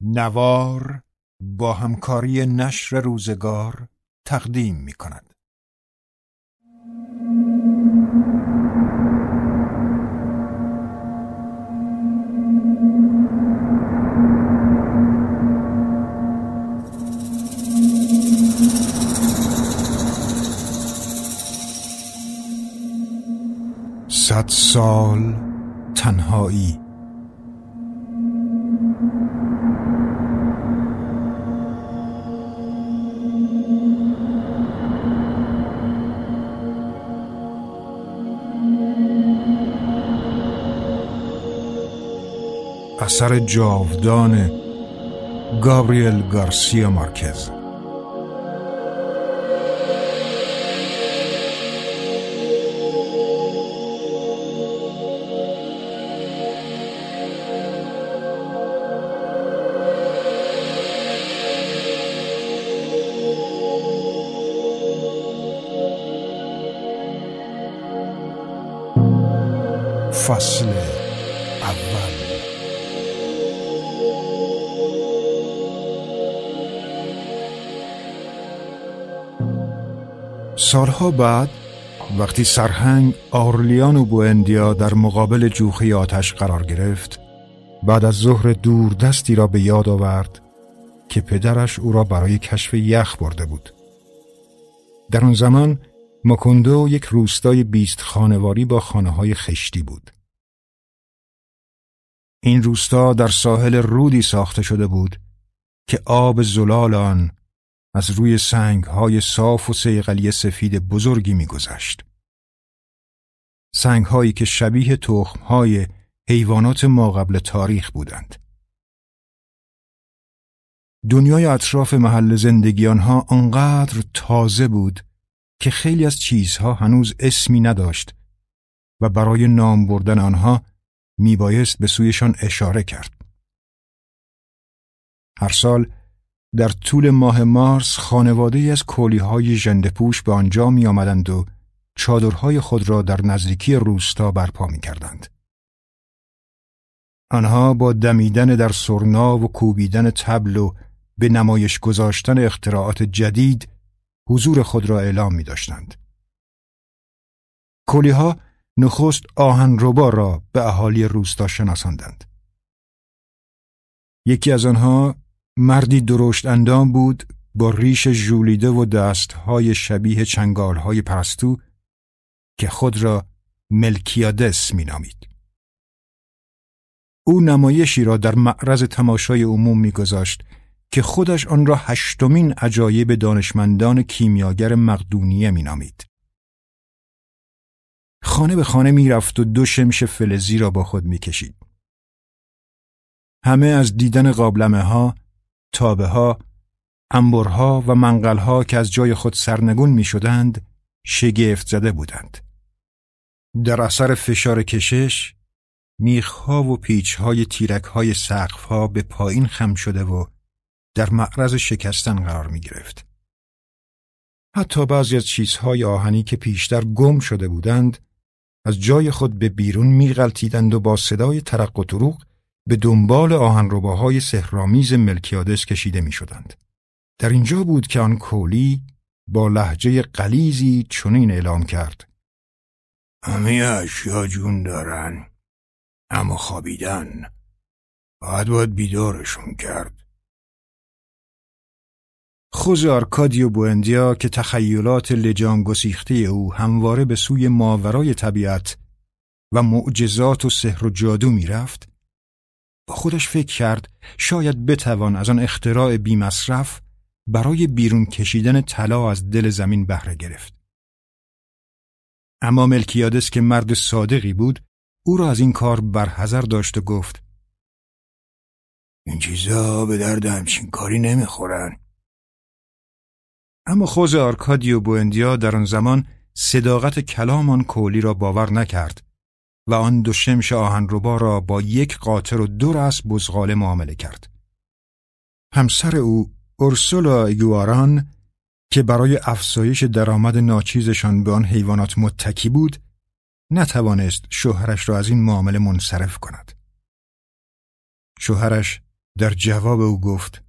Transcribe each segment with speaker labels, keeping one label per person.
Speaker 1: نوار با همکاری نشر روزگار تقدیم می کند. صد سال تنهایی اثر جاودان گابریل گارسیا مارکز. سالها بعد وقتی سرهنگ آرلیان و بوندیا در مقابل جوخه آتش قرار گرفت بعد از ظهر دور دستی را به یاد آورد که پدرش او را برای کشف یخ برده بود. در آن زمان مکندو یک روستای بیست خانواری با خانه های خشتی بود. این روستا در ساحل رودی ساخته شده بود که آب زلال آن از روی سنگ های صاف و سیغلی سفید بزرگی میگذشت. سنگ هایی که شبیه تخم های حیوانات ما قبل تاریخ بودند. دنیای اطراف محل زندگی آنها آنقدر تازه بود که خیلی از چیزها هنوز اسمی نداشت و برای نام بردن آنها میبایست به سویشان اشاره کرد. هر سال در طول ماه مارس خانواده از کولی های جندپوش به آنجا می آمدند و چادرهای خود را در نزدیکی روستا برپا می کردند. آنها با دمیدن در سرنا و کوبیدن تبل و به نمایش گذاشتن اختراعات جدید حضور خود را اعلام می داشتند. کولی ها نخست آهنربا را به اهالی روستا شناساندند. یکی از آنها مردی درشت اندام بود با ریش ژولیده و دستهای شبیه چنگالهای پرستو که خود را ملکیادس مینامید. او نمایشی را در معرض تماشای عموم میگذاشت که خودش آن را هشتمین عجایب دانشمندان کیمیاگر مقدونیه مینامید. خانه به خانه می‌رفت و دو شمش فلزی را با خود می‌کشید. همه از دیدن قابلمه ها، تابه ها، انبرها و منقلها که از جای خود سرنگون می شدند شگفت زده بودند. در اثر فشار کشش میخها و پیچهای تیرکهای سقفها به پایین خم شده و در معرض شکستن قرار می گرفت. حتی بعضی از چیزهای آهنی که پیشتر گم شده بودند از جای خود به بیرون میغلطیدند و با صدای ترق و تروق به دنبال آهنرباهای سهرامیز ملکیادس کشیده می شدند. در اینجا بود که آن کولی با لحجه قلیزی چنین اعلام کرد.
Speaker 2: همه اشیا جون دارن اما خوابیدن باید باید بیدارشون کرد.
Speaker 1: خوز آرکادیو بوندیا که تخیلات لجان گسیخته او همواره به سوی ماورای طبیعت و معجزات و سحر و جادو می‌رفت با خودش فکر کرد شاید بتوان از آن اختراع بی مصرف برای بیرون کشیدن طلا از دل زمین بهره گرفت. اما ملکیادس که مرد صادقی بود او را از این کار برحذر داشت و گفت
Speaker 2: این چیزا به درد همچین کاری نمی‌خورن.
Speaker 1: اما خوز آرکادیو بوندیا در آن زمان صداقت کلام آن کولی را باور نکرد و آن دو شمش آهنربا را با یک قاطر و دو رس بزغاله معامله کرد. همسر او اورسولا ایگواران که برای افزایش درآمد ناچیزشان به آن حیوانات متکی بود نتوانست شوهرش را از این معامله منصرف کند. شوهرش در جواب او گفت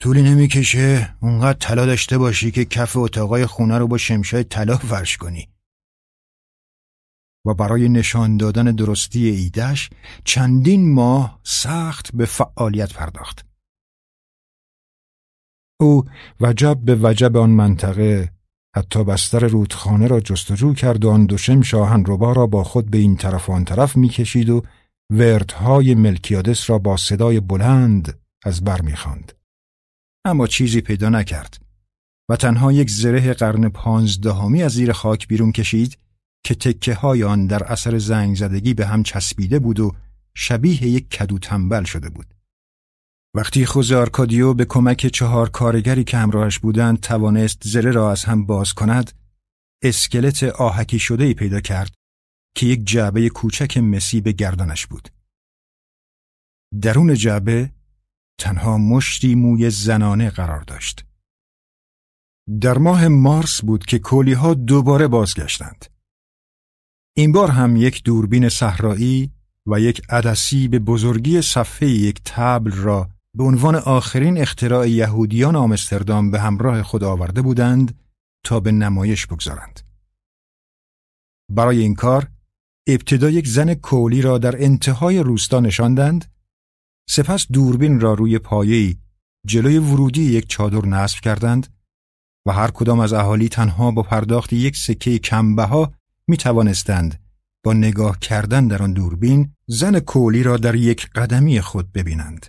Speaker 1: طولی نمی‌کشه اونقدر طلا داشته باشی که کف اتاقای خونه رو با شمشای طلا فرش کنی و برای نشان دادن درستی ایدش چندین ماه سخت به فعالیت پرداخت او وجب به وجب آن منطقه حتی بستر رودخانه را جستجو کرد و آن دو شمش ربا را با خود به این طرف و آن طرف می‌کشید و وردهای ملکیادس را با صدای بلند از بر می‌خواند. اما چیزی پیدا نکرد و تنها یک زره قرن پانزدهمی از زیر خاک بیرون کشید که تکه های آن در اثر زنگ زدگی به هم چسبیده بود و شبیه یک کدو تنبل شده بود. وقتی خوز آرکادیو به کمک چهار کارگری که همراهش بودند توانست زره را از هم باز کند، اسکلت آهکی شده ای پیدا کرد که یک جعبه کوچک مسی به گردنش بود. درون جعبه تنها مشتی موی زنانه قرار داشت. در ماه مارس بود که کولی ها دوباره بازگشتند. این بار هم یک دوربین صحرایی و یک عدسی به بزرگی صفحه یک تبل را به عنوان آخرین اختراع یهودیان آمستردام به همراه خود آورده بودند تا به نمایش بگذارند. برای این کار ابتدا یک زن کولی را در انتهای روستا نشاندند سپس دوربین را روی پایه‌ای جلوی ورودی یک چادر نصب کردند و هر کدام از اهالی تنها با پرداخت یک سکه کمبها می توانستند با نگاه کردن در آن دوربین زن کولی را در یک قدمی خود ببینند.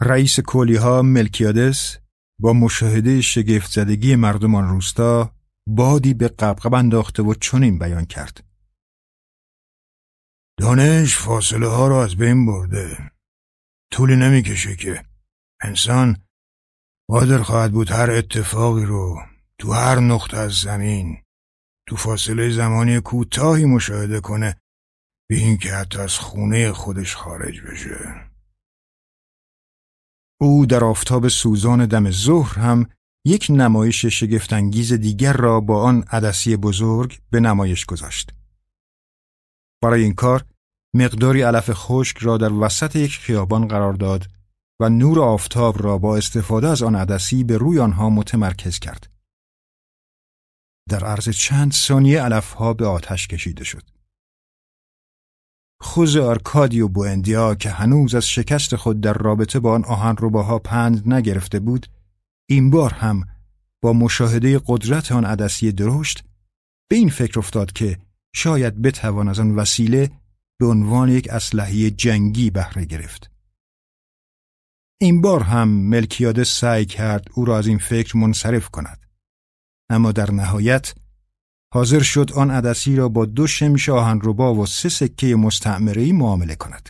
Speaker 1: رئیس کولی ها ملکیادس با مشاهده شگفت زدگی مردمان روستا بادی به قبقب انداخته و چنین بیان کرد.
Speaker 2: دانش فاصله ها را از بین برده. طولی نمی‌کشه که انسان قادر خواهد بود هر اتفاقی رو تو هر نقطه از زمین تو فاصله زمانی کوتاهی مشاهده کنه به اینکه حتی از خونه خودش خارج بشه.
Speaker 1: او در آفتاب سوزان دم ظهر هم یک نمایش شگفتانگیز دیگر را با آن عدسی بزرگ به نمایش گذاشت. برای این کار مقداری علف خشک را در وسط یک خیابان قرار داد و نور آفتاب را با استفاده از آن عدسی به روی آنها متمرکز کرد. در عرض چند ثانیه علفها به آتش کشیده شد. خوز آرکادیو بوندیا که هنوز از شکست خود در رابطه با آن آهن روباها پند نگرفته بود، این بار هم با مشاهده قدرت آن عدسی درشت به این فکر افتاد که شاید بتوان از آن وسیله به عنوان یک اسلحه جنگی بهره گرفت. این بار هم ملکیاده سعی کرد او را از این فکر منصرف کند. اما در نهایت حاضر شد آن عدسی را با دو شمش آهنربا و سه سکه مستعمرهی معامله کند.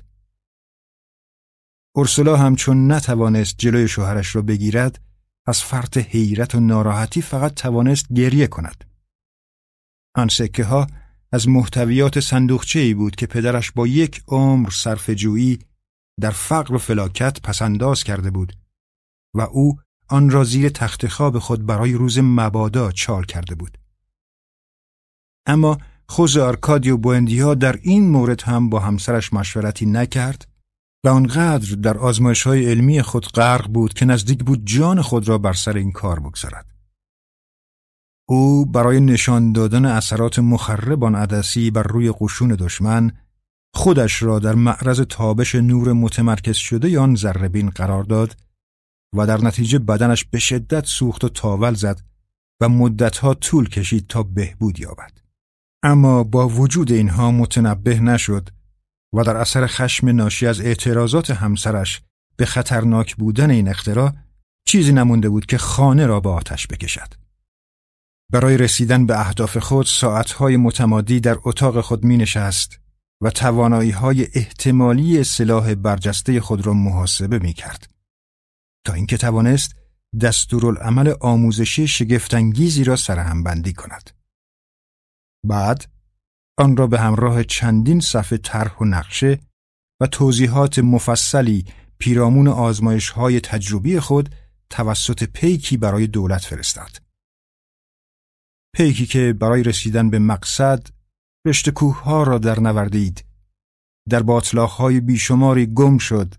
Speaker 1: ارسلا هم چون نتوانست جلوی شوهرش را بگیرد از فرط حیرت و ناراحتی فقط توانست گریه کند. آن سکه ها از محتویات صندوقچه ای بود که پدرش با یک عمر صرف جویی در فقر و فلاکت پسنداز کرده بود و او آن را زیر تخت خواب خود برای روز مبادا چال کرده بود. اما خوز آرکادیو بوندیا در این مورد هم با همسرش مشورتی نکرد و آنقدر در آزمایش های علمی خود غرق بود که نزدیک بود جان خود را بر سر این کار بگذارد. او برای نشان دادن اثرات مخرب آن عدسی بر روی قشون دشمن خودش را در معرض تابش نور متمرکز شده آن ذربین قرار داد و در نتیجه بدنش به شدت سوخت و تاول زد و مدتها طول کشید تا بهبود یابد. اما با وجود اینها متنبه نشد و در اثر خشم ناشی از اعتراضات همسرش به خطرناک بودن این اختراع چیزی نمونده بود که خانه را به آتش بکشد. برای رسیدن به اهداف خود ساعتهای متمادی در اتاق خود می نشست و توانایی های احتمالی سلاح برجسته خود را محاسبه می کرد. تا اینکه توانست دستورالعمل آموزشی شگفتانگیزی را سرهم بندی کند. بعد آن را به همراه چندین صفحه طرح و نقشه و توضیحات مفصلی پیرامون آزمایش های تجربی خود توسط پیکی برای دولت فرستاد. پیکی که برای رسیدن به مقصد رشته کوه ها را در نوردید در باطلاخهای بیشماری گم شد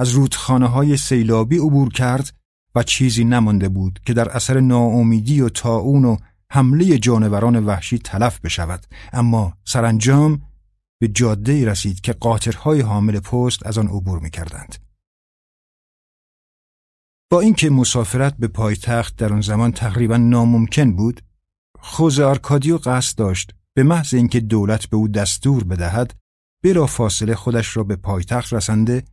Speaker 1: از رودخانه های سیلابی عبور کرد و چیزی نمانده بود که در اثر ناامیدی و تاون و حمله جانوران وحشی تلف بشود اما سرانجام به جاده رسید که قاطرهای حامل پست از آن عبور می کردند. با اینکه مسافرت به پایتخت در آن زمان تقریبا ناممکن بود خوز آرکادیو قصد داشت به محض اینکه دولت به او دستور بدهد بلا فاصله خودش را به پایتخت رسنده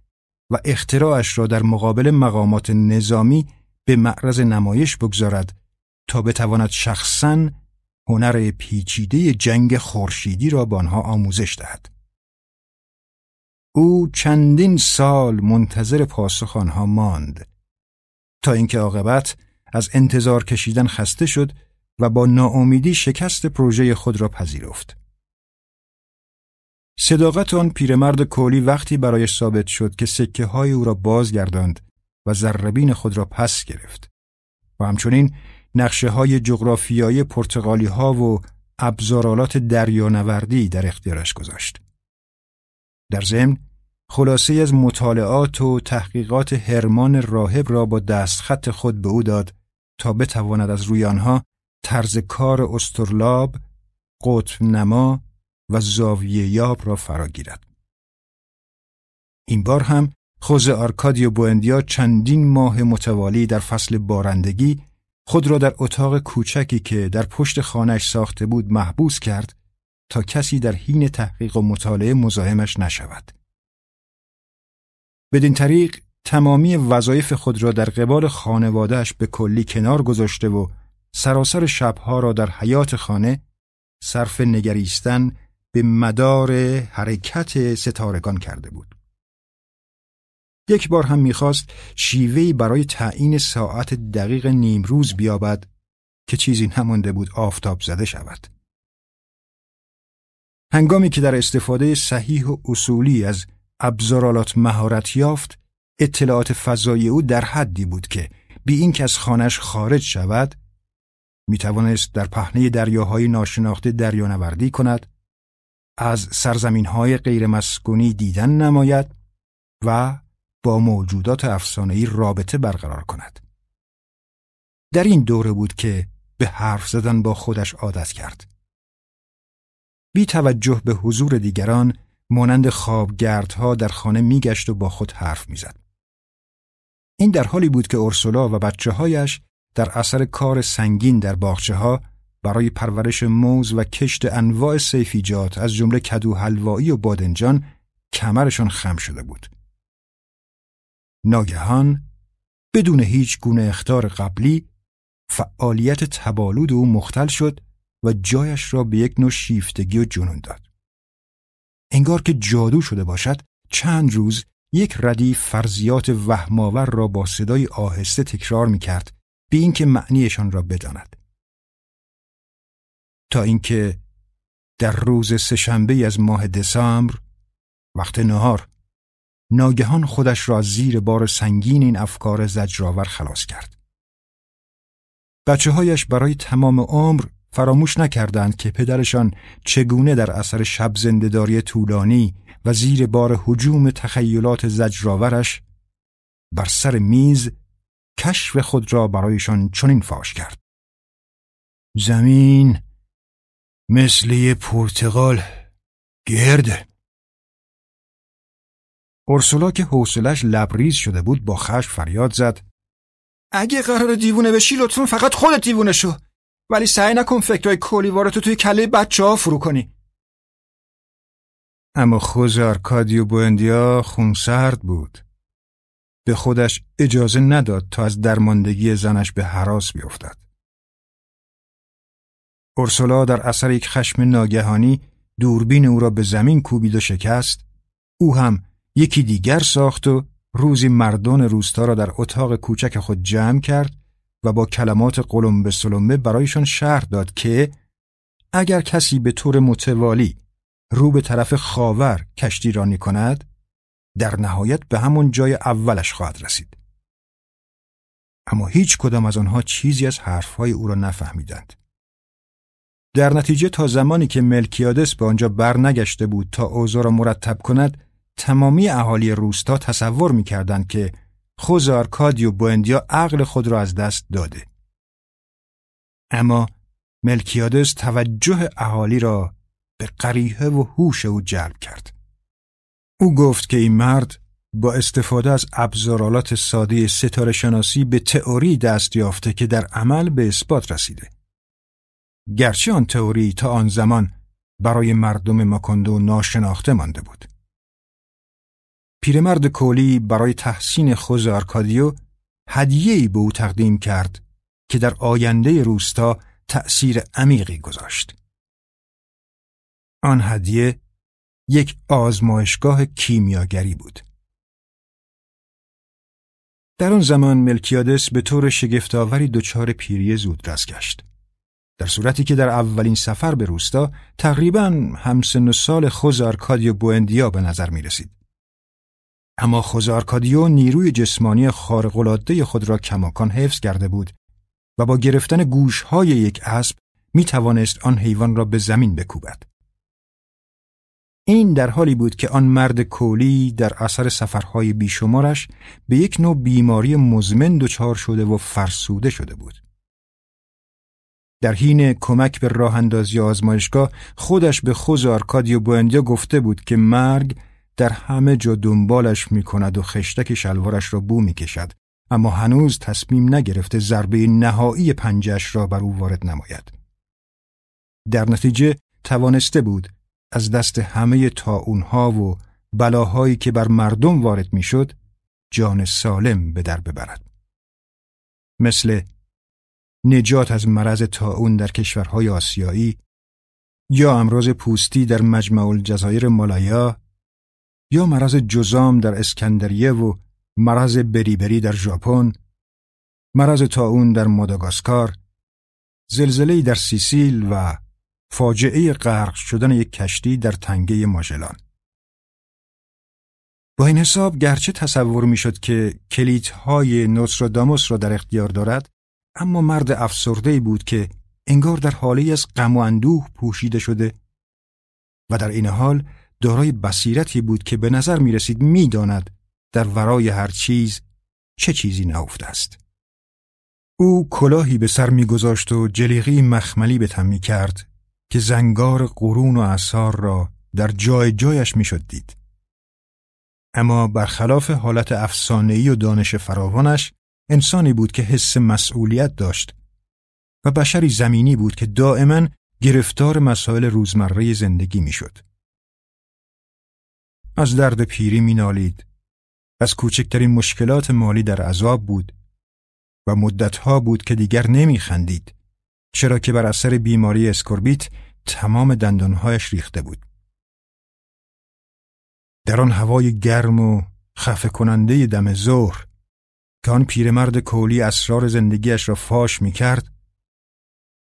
Speaker 1: و اختراعش را در مقابل مقامات نظامی به معرض نمایش بگذارد تا بتواند شخصا هنر پیچیده جنگ خورشیدی را به آنها آموزش دهد. او چندین سال منتظر پاسخ آنها ماند تا اینکه عاقبت از انتظار کشیدن خسته شد و با ناامیدی شکست پروژه خود را پذیرفت. صداقت آن پیرمرد کولی وقتی برایش ثابت شد که سکه های او را بازگرداند و ذربین خود را پس گرفت و همچنین نقشه های جغرافیایی پرتغالی ها و ابزارالات دریانوردی در اختیارش گذاشت. در ضمن خلاصه از مطالعات و تحقیقات هرمان راهب را با دستخط خود به او داد تا بتواند از روی آنها طرز کار استرلاب، قطب نما و زاویه یاب را فرا گیرد. این بار هم خوز آرکادیو بوندیا چندین ماه متوالی در فصل بارندگی خود را در اتاق کوچکی که در پشت خانش ساخته بود محبوس کرد تا کسی در حین تحقیق و مطالعه مزاحمش نشود. بدین طریق تمامی وظایف خود را در قبال خانوادهش به کلی کنار گذاشته و سراسر شبها را در حیات خانه صرف نگریستن به مدار حرکت ستارگان کرده بود. یک بار هم می‌خواست شیوهی برای تعیین ساعت دقیق نیمروز بیابد که چیزی نمانده بود آفتاب زده شود. هنگامی که در استفاده صحیح و اصولی از ابزارالات مهارت یافت اطلاعات فضایی او در حدی بود که بی اینکه از خانش خارج شود می توانست در پهنه دریاهای ناشناخته دریانوردی کند از سرزمین های غیر مسکونی دیدن نماید و با موجودات افسانه‌ای رابطه برقرار کند. در این دوره بود که به حرف زدن با خودش عادت کرد. بی توجه به حضور دیگران مانند خوابگردها در خانه میگشت و با خود حرف می‌زد. این در حالی بود که اورسولا و بچه هایش در اثر کار سنگین در باغچه ها برای پرورش موز و کشت انواع سیفیجات از جمله کدو حلوایی و بادنجان کمرشان خم شده بود. ناگهان بدون هیچ گونه اختار قبلی فعالیت تبالود او مختل شد و جایش را به یک نوع شیفتگی و جنون داد. انگار که جادو شده باشد چند روز یک ردیف فرضیات وهماور را با صدای آهسته تکرار می کرد به اینکه معنیشان را بداند. تا اینکه در روز سهشنبه از ماه دسامبر وقت نهار ناگهان خودش را زیر بار سنگین این افکار زجرآور خلاص کرد. بچه هایش برای تمام عمر فراموش نکردند که پدرشان چگونه در اثر شب زندهداری طولانی و زیر بار حجوم تخیلات زجرآورش بر سر میز کشف خود را برایشان چنین فاش کرد. زمین مثل پرتغال گرده. اورسولا که حوصلش لبریز شده بود با خشم فریاد زد. اگه قرار دیوونه بشی لطفا فقط خودت دیوونه شو. ولی سعی نکن فکرهای کولیوارتو توی کله بچه ها فرو کنی. اما خوز آرکادیو بوندیا خونسرد بود. به خودش اجازه نداد تا از درماندگی زنش به حراس بیفتد. اورسولا در اثر یک خشم ناگهانی دوربین او را به زمین کوبید و شکست او هم یکی دیگر ساخت و روزی مردان روستا را در اتاق کوچک خود جمع کرد و با کلمات قلمبه سلمبه برایشان شهر داد که اگر کسی به طور متوالی رو به طرف خاور کشتی رانی کند در نهایت به همون جای اولش خواهد رسید. اما هیچ کدام از آنها چیزی از حرفهای او را نفهمیدند. در نتیجه تا زمانی که ملکیادس به آنجا برنگشته بود تا اوضاع را مرتب کند تمامی اهالی روستا تصور می‌کردند که خوز آرکادی و بوندیا عقل خود را از دست داده. اما ملکیادس توجه اهالی را به قریحه و هوش او جلب کرد. او گفت که این مرد با استفاده از ابزارالات ساده ستاره شناسی به تئوری دست یافته که در عمل به اثبات رسیده. گرچه آن تئوری تا آن زمان برای مردم ماکندو ناشناخته مانده بود. پیرمرد کولی برای تحسین خوز آرکادیو هدیه‌ای به او تقدیم کرد که در آینده روستا تأثیر عمیقی گذاشت. آن هدیه یک آزمایشگاه کیمیاگری بود. در آن زمان ملکیادس به طور شگفتآوری دچار پیری زودرس گشت. در صورتی که در اولین سفر به روستا تقریبا همسن و سال خوزه آرکادیو بوندیا به نظر می رسید. اما خوزه آرکادیو نیروی جسمانی خارق‌العاده خود را کماکان حفظ کرده بود و با گرفتن گوشهای یک اسب می توانست آن حیوان را به زمین بکوبد. این در حالی بود که آن مرد کولی در اثر سفرهای بیشمارش به یک نوع بیماری مزمن دچار شده و فرسوده شده بود. در حین کمک به راه اندازی آزمایشگاه خودش به خوز آرکادیو بوندیا گفته بود که مرگ در همه جا دنبالش می کند و خشتک شلوارش را بو می کشد اما هنوز تصمیم نگرفته ضربه نهایی پنجش را بر او وارد نماید. در نتیجه توانسته بود از دست همه تاونها و بلاهایی که بر مردم وارد می‌شد جان سالم به در ببرد. مثل نجات از مرض تاون در کشورهای آسیایی یا امراض پوستی در مجمع الجزایر مالایا یا مرض جزام در اسکندریه و مرض بریبری در ژاپن مرض تاون در ماداگاسکار زلزله در سیسیل و فاجعه غرق شدن یک کشتی در تنگه ماژلان. با این حساب گرچه تصور می‌شد که کلیدهای نوستراداموس را در اختیار دارد اما مرد افسرده بود که انگار در حالی از غم و اندوه پوشیده شده و در این حال دارای بصیرتی بود که به نظر می رسید می داند در ورای هر چیز چه چیزی نهفته است. او کلاهی به سر میگذاشت و جلیقی مخملی به تن می کرد که زنگار قرون و اثار را در جای جایش می‌شد دید. اما برخلاف حالت افسانه‌ای و دانش فراوانش انسانی بود که حس مسئولیت داشت و بشری زمینی بود که دائما گرفتار مسائل روزمره زندگی می‌شد. از درد پیری مینالید از کوچکترین مشکلات مالی در عذاب بود و مدتها بود که دیگر نمیخندید چرا که بر اثر بیماری اسکوربوت تمام دندانهایش ریخته بود. در آن هوای گرم و خفه کننده دم ظهر که آن پیرمرد کولی اسرار زندگیش را فاش می کرد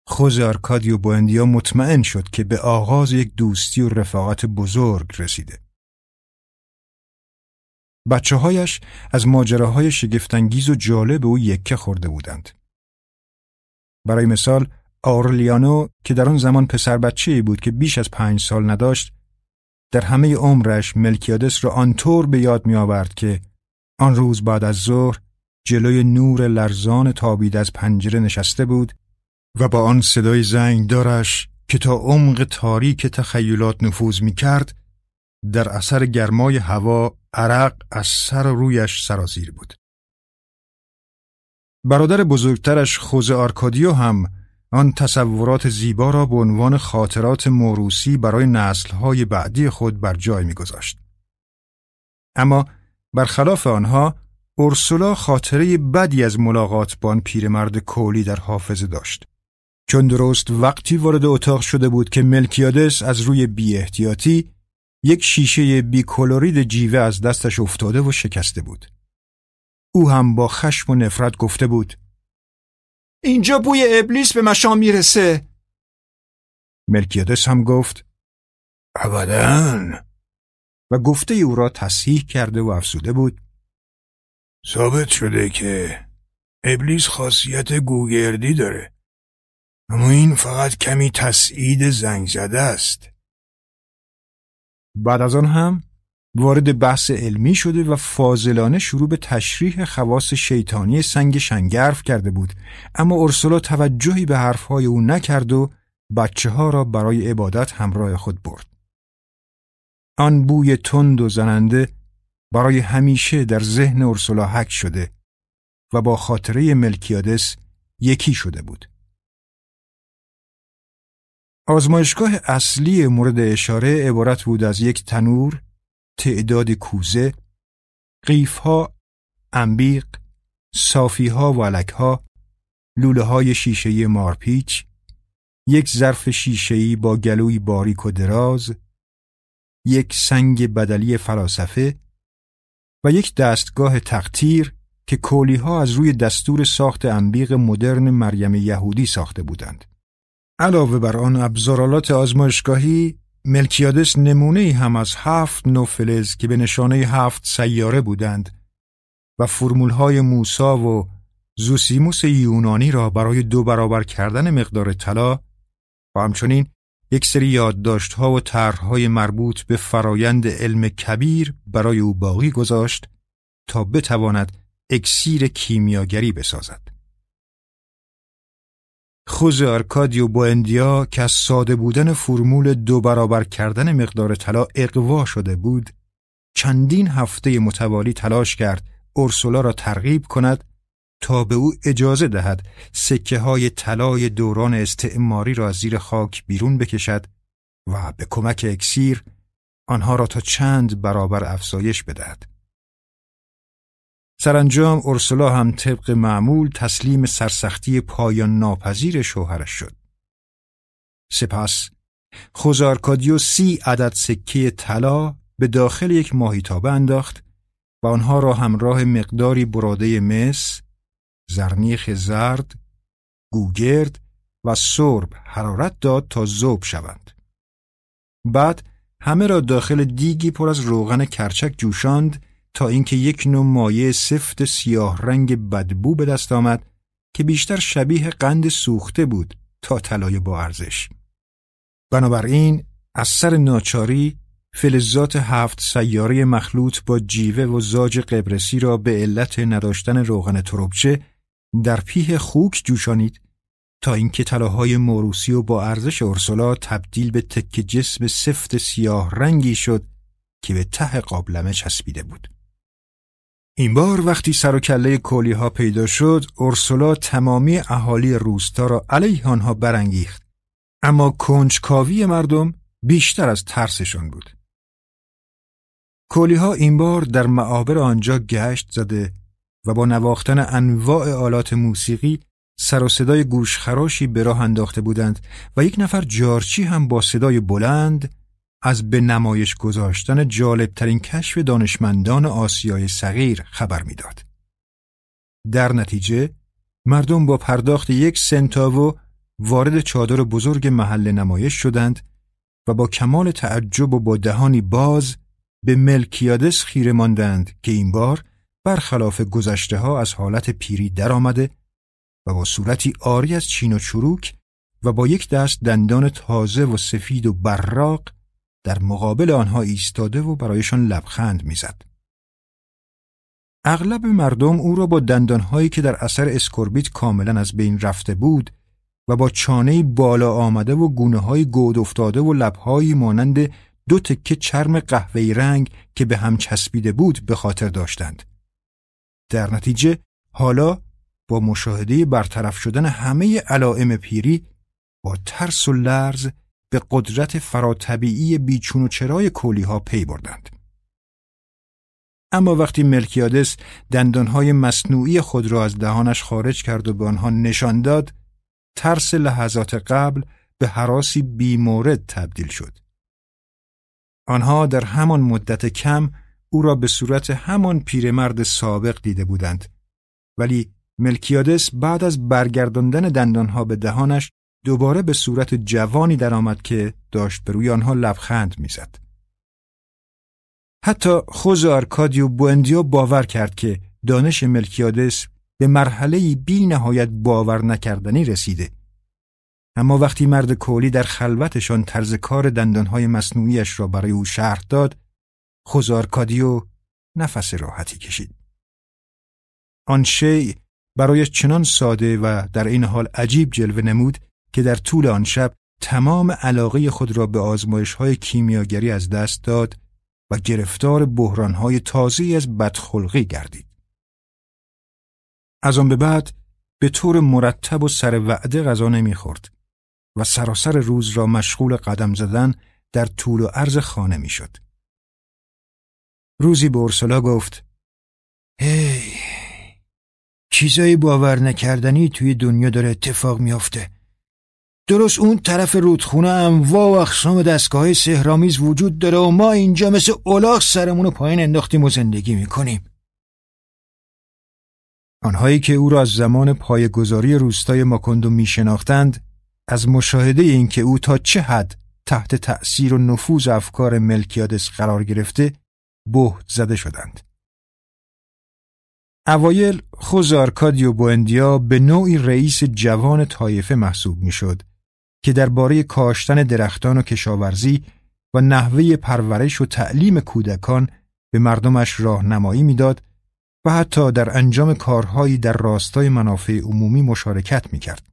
Speaker 1: خوزه آرکادیو بوندیا مطمئن شد که به آغاز یک دوستی و رفاقت بزرگ رسیده. بچه هایش از ماجراهای شگفت‌انگیز و جالب او یکه خورده بودند. برای مثال آرلیانو که در آن زمان پسر بچه بود که بیش از پنج سال نداشت در همه عمرش ملکیادس را آنطور به یاد می آورد که آن روز بعد از ظهر جلوی نور لرزان تابید از پنجره نشسته بود و با آن صدای زنگدارش که تا عمق تاریک تخیلات نفوذ می کرد در اثر گرمای هوا عرق از سر رویش سرازیر بود. برادر بزرگترش خوز آرکادیو هم آن تصورات زیبا را به عنوان خاطرات موروسی برای نسلهای بعدی خود بر جای میگذاشت. اما برخلاف آنها اورسولا خاطره بدی از ملاقات با آن پیرمرد کولی در حافظه داشت. چون درست وقتی وارد اتاق شده بود که ملکیادس از روی بی احتیاطی یک شیشه بیکلورید جیوه از دستش افتاده و شکسته بود. او هم با خشم و نفرت گفته بود
Speaker 3: اینجا بوی ابلیس به مشام می‌رسه
Speaker 1: ملکیادس هم گفت
Speaker 2: ابدا
Speaker 1: و گفته او را تصحیح کرده و افسوده بود
Speaker 2: ثابت شده که ابلیس خاصیت گوگردی داره. اما این فقط کمی تسعید زنگ زده است.
Speaker 1: بعد از آن هم وارد بحث علمی شده و فاضلانه شروع به تشریح خواص شیطانی سنگ شنگرف کرده بود. اما ارسلا توجهی به حرفهای او نکرد و بچه ها را برای عبادت همراه خود برد. آن بوی تند و زننده برای همیشه در ذهن ارسلا حک شده و با خاطره ملکیادس یکی شده بود. آزمایشگاه اصلی مورد اشاره عبارت بود از یک تنور، تعداد کوزه، قیفها، انبیق، صافیها و علکها، لوله های شیشهی مارپیچ، یک ظرف شیشهی با گلوی باریک و دراز، یک سنگ بدلی فلاسفه و یک دستگاه تقطیر که کولیها از روی دستور ساخت انبیق مدرن مریم یهودی ساخته بودند. علاوه بر آن ابزارالات آزمایشگاهی ملکیادس نمونه ای هم از هفت نو فلز که به نشانه هفت سیاره بودند و فرمول های موسا و زوسیموس یونانی را برای دو برابر کردن مقدار طلا و همچنین یک سری یادداشت ها و طرحهای مربوط به فرایند علم کبیر برای او باقی گذاشت تا بتواند اکسیر کیمیاگری بسازد. خوز آرکادیو بوندیا که از ساده بودن فرمول دو برابر کردن مقدار طلا اقوا شده بود چندین هفته متوالی تلاش کرد اورسولا را ترغیب کند تا به او اجازه دهد سکه های طلای دوران استعماری را از زیر خاک بیرون بکشد و به کمک اکسیر آنها را تا چند برابر افزایش بدهد. سرانجام اورسولا هم طبق معمول تسلیم سرسختی پایان ناپذیر شوهرش شد. سپس خوزارکادیو سی عدد سکه طلا به داخل یک ماهیتابه انداخت و آنها را همراه مقداری براده مس، زرنیخ زرد، گوگرد و سرب حرارت داد تا زوب شوند. بعد همه را داخل دیگی پر از روغن کرچک جوشاند تا اینکه یک نوع مایع سفت سیاه رنگ بدبو به دست آمد که بیشتر شبیه قند سوخته بود تا طلای با ارزش. بنابراین از سر ناچاری فلزات هفت سیاره مخلوط با جیوه و زاج قبرسی را به علت نداشتن روغن تربچه در پیه خوک جوشانید تا اینکه طلاهای موروسی و با ارزش ارسلا تبدیل به تک جسم سفت سیاه رنگی شد که به ته قابلمه چسبیده بود. این بار وقتی سر و کله کولی ها پیدا شد، اورسولا تمامی اهالی روستا را علیه آنها برانگیخت. اما کنجکاوی مردم بیشتر از ترسشان بود. کولی ها این بار در معابر آنجا گشت زده و با نواختن انواع آلات موسیقی سر و صدای گوشخراشی به راه انداخته بودند و یک نفر جارچی هم با صدای بلند از به نمایش گذاشتن جالبترین کشف دانشمندان آسیای صغیر خبر می‌داد. در نتیجه مردم با پرداخت یک سنتاوو وارد چادر بزرگ محل نمایش شدند و با کمال تعجب و با دهانی باز به ملکیادس خیره ماندند که این بار برخلاف گذشته ها از حالت پیری درآمده و با صورتی آری از چین و چروک و با یک دست دندان تازه و سفید و براق در مقابل آنها ایستاده و برایشان لبخند می‌زد. اغلب مردم او را با دندانهایی که در اثر اسکوربیت کاملا از بین رفته بود و با چانه بالا آمده و گونه های گود افتاده و لبهایی مانند دو تکه چرم قهوه‌ای رنگ که به هم چسبیده بود به خاطر داشتند. در نتیجه حالا با مشاهده برطرف شدن همه علائم پیری با ترس و لرز به قدرت فراتبیعی بیچون و چرای کولی ها پی بردند. اما وقتی ملکیادس دندانهای مصنوعی خود را از دهانش خارج کرد و به آنها نشان داد، ترس لحظات قبل به حراسی بیمورد تبدیل شد. آنها در همان مدت کم او را به صورت همان پیرمرد سابق دیده بودند ولی ملکیادس بعد از برگرداندن دندانها به دهانش دوباره به صورت جوانی درآمد که داشت به روی آنها لبخند می‌زد. حتی خوز آرکادیو بوندیو باور کرد که دانش ملکیادس به مرحله بی نهایت باور نکردنی رسیده اما وقتی مرد کولی در خلوتشان طرز کار دندانهای مصنوعیش را برای او شرح داد خوزارکادیو نفس راحتی کشید آن شی برای چنان ساده و در این حال عجیب جلوه نمود که در طول آن شب تمام علاقه خود را به آزمایش های کیمیاگری از دست داد و گرفتار بحران های تازه از بدخلقی گردید. از آن به بعد به طور مرتب و سر وعده غذا نمی‌خورد و سراسر روز را مشغول قدم زدن در طول و عرض خانه می‌شد. روزی به اورسولا گفت
Speaker 2: هی چیزایی باور نکردنی توی دنیا داره اتفاق میافته. درست اون طرف رودخونه انواع و اقسام دستگاه سهرامیز وجود داره و ما اینجا مثل اولاغ سرمون پایین انداختیم و زندگی می‌کنیم.
Speaker 1: آنهایی که او را از زمان پایگذاری روستای ماکندو میشناختند از مشاهده اینکه او تا چه حد تحت تأثیر و نفوذ افکار ملکیادس قرار گرفته بهت زده شدند. اوایل خوزارکادیو بوندیا به نوعی رئیس جوان طایفه محسوب می‌شد که درباره کاشتن درختان و کشاورزی و نحوه پرورش و تعلیم کودکان به مردمش راهنمایی می‌داد و حتی در انجام کارهایی در راستای منافع عمومی مشارکت می‌کرد.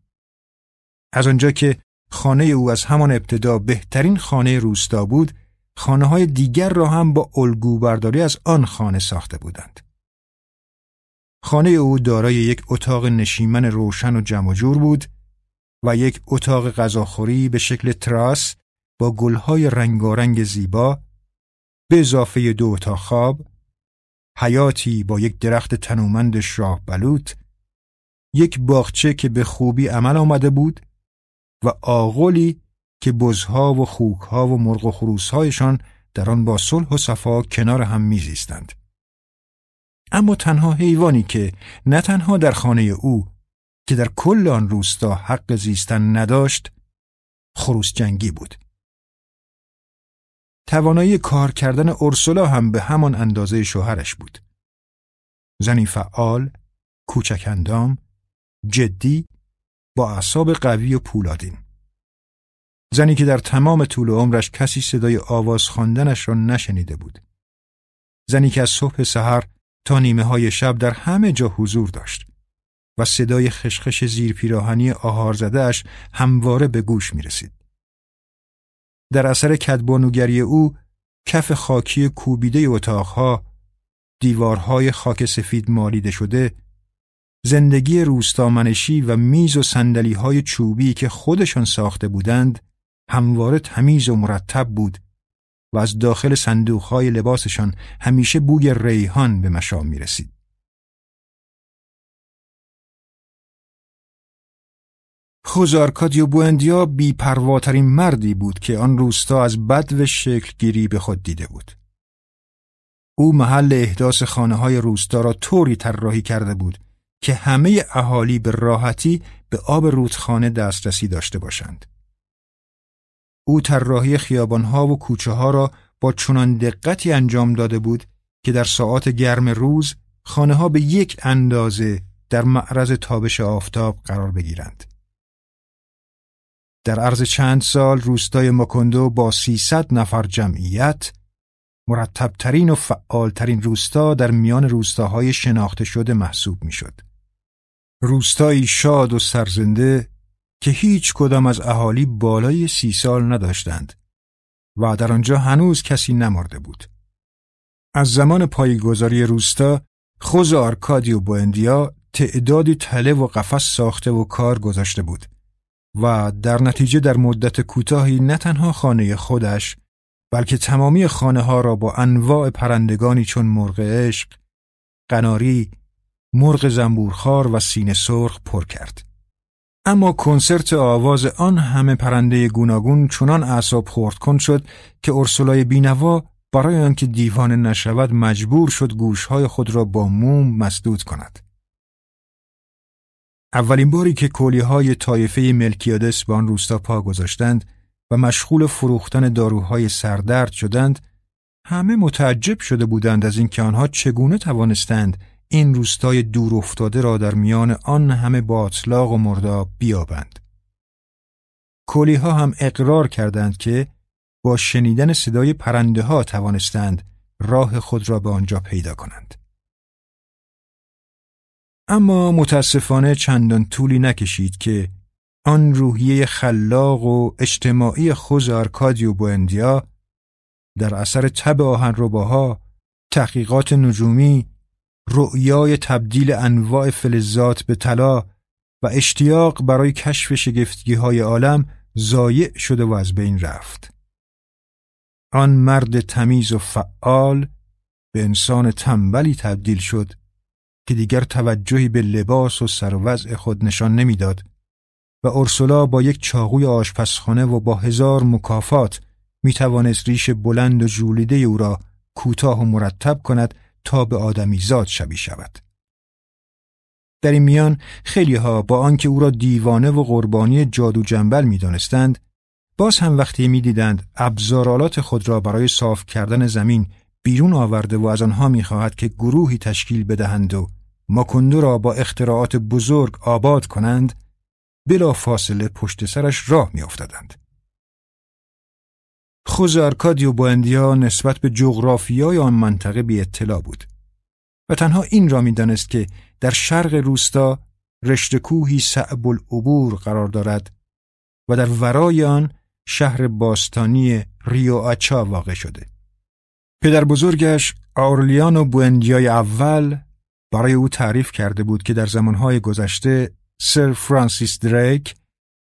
Speaker 1: از آنجا که خانه او از همان ابتدا بهترین خانه روستا بود، خانه های دیگر را هم با الگو برداری از آن خانه ساخته بودند. خانه او دارای یک اتاق نشیمن روشن و جمع جور بود و یک اتاق غذاخوری به شکل تراس با گلهای رنگارنگ زیبا به اضافه دو اتاق خواب حیاتی با یک درخت تنومند شاه بلوط یک باغچه که به خوبی عمل آمده بود و آغلی که بزها و خوکها و مرغ و خروسهایشان در آن با صلح و صفا کنار هم میزیستند. اما تنها حیوانی که نه تنها در خانه او که در کل آن روستا حق زیستن نداشت خروس جنگی بود. توانایی کار کردن اورسولا هم به همان اندازه شوهرش بود. زنی فعال، کوچک اندام، جدی، با اعصاب قوی و پولادین. زنی که در تمام طول عمرش کسی صدای آواز خواندنش را نشنیده بود. زنی که از صبح سحر تا نیمه های شب در همه جا حضور داشت و صدای خشخش زیر پیراهنی آهار زدهش همواره به گوش می رسید. در اثر کدبانوگری او کف خاکی کوبیده اتاقها دیوارهای خاک سفید مالیده شده زندگی روستامنشی و میز و سندلی های چوبی که خودشان ساخته بودند همواره تمیز و مرتب بود و از داخل صندوقهای لباسشان همیشه بوی ریحان به مشام می رسید. خوزارکادیو بوندیا بیپرواترین مردی بود که آن روستا از بد و شکلگیری به خود دیده بود. او محل احداث خانه های روستا را طوری طراحی کرده بود که همه اهالی به راحتی به آب رودخانه دسترسی داشته باشند. او طراحی خیابانها و کوچه ها را با چنان دقتی انجام داده بود که در ساعات گرم روز خانه ها به یک اندازه در معرض تابش آفتاب قرار بگیرند. در عرض چند سال روستای مکندو با 300 نفر جمعیت مرتبترین و فعالترین روستا در میان روستاهای شناخته شده محسوب می‌شد. روستایی شاد و سرزنده که هیچ کدام از اهالی بالای سی سال نداشتند و در آنجا هنوز کسی نمرده بود. از زمان پایگذاری روستا خوز آرکادی و بوندیا تعدادی تله و قفس ساخته و کار گذاشته بود و در نتیجه در مدت کوتاهی نه تنها خانه خودش بلکه تمامی خانه ها را با انواع پرندگانی چون مرغ عشق، قناری، مرغ زنبورخار و سینه سرخ پر کرد. اما کنسرت آواز آن همه پرنده گوناگون چنان اعصاب خورد کن شد که ارسولای بینوا برای آنکه دیوانه نشود مجبور شد گوشهای خود را با موم مسدود کند. اولین باری که کولی های طایفه ملکیادس به آن روستا پا گذاشتند و مشغول فروختن داروهای سردرد شدند، همه متعجب شده بودند از اینکه آنها چگونه توانستند این روستای دور افتاده را در میان آن همه باطلاق و مرداب بیابند. کولی ها هم اقرار کردند که با شنیدن صدای پرنده ها توانستند راه خود را به آنجا پیدا کنند. اما متاسفانه چندان طولی نکشید که آن روحیه خلاق و اجتماعی خوز آرکادیو بوندیا در اثر تب آهنرباها، تحقیقات نجومی، رؤیای تبدیل انواع فلزات به طلا و اشتیاق برای کشف شگفتگی های عالم زایع شده و از بین رفت. آن مرد تمیز و فعال به انسان تنبلی تبدیل شد که دیگر توجهی به لباس و سر خود نشان نمی‌داد و اورسولا با یک چاقوی آشپزخانه و با هزار مکافات می توانست ریش بلند و جولیده او را کوتاه و مرتب کند تا به آدمی زاد شبیه شود. در این میان خیلی ها با آنکه او را دیوانه و قربانی جادو جنبل می دانستند باز هم وقتی می دیدند ابزارالات خود را برای صاف کردن زمین بیرون آورده و از آنها می خواهد که گروهی تشکیل بدهند و ماکندو را با اختراعات بزرگ آباد کنند بلا فاصله پشت سرش راه می افتادند. خوز ارکادیو باندیا نسبت به جغرافیای آن منطقه بی اطلاع بود و تنها این را می‌دانست که در شرق روستا رشته کوهی صعب العبور قرار دارد و در ورای آن شهر باستانی ریو آچا واقع شده. پدر بزرگش آرلیانو بوندیای اول برای او تعریف کرده بود که در زمانهای گذشته سر فرانسیس دریک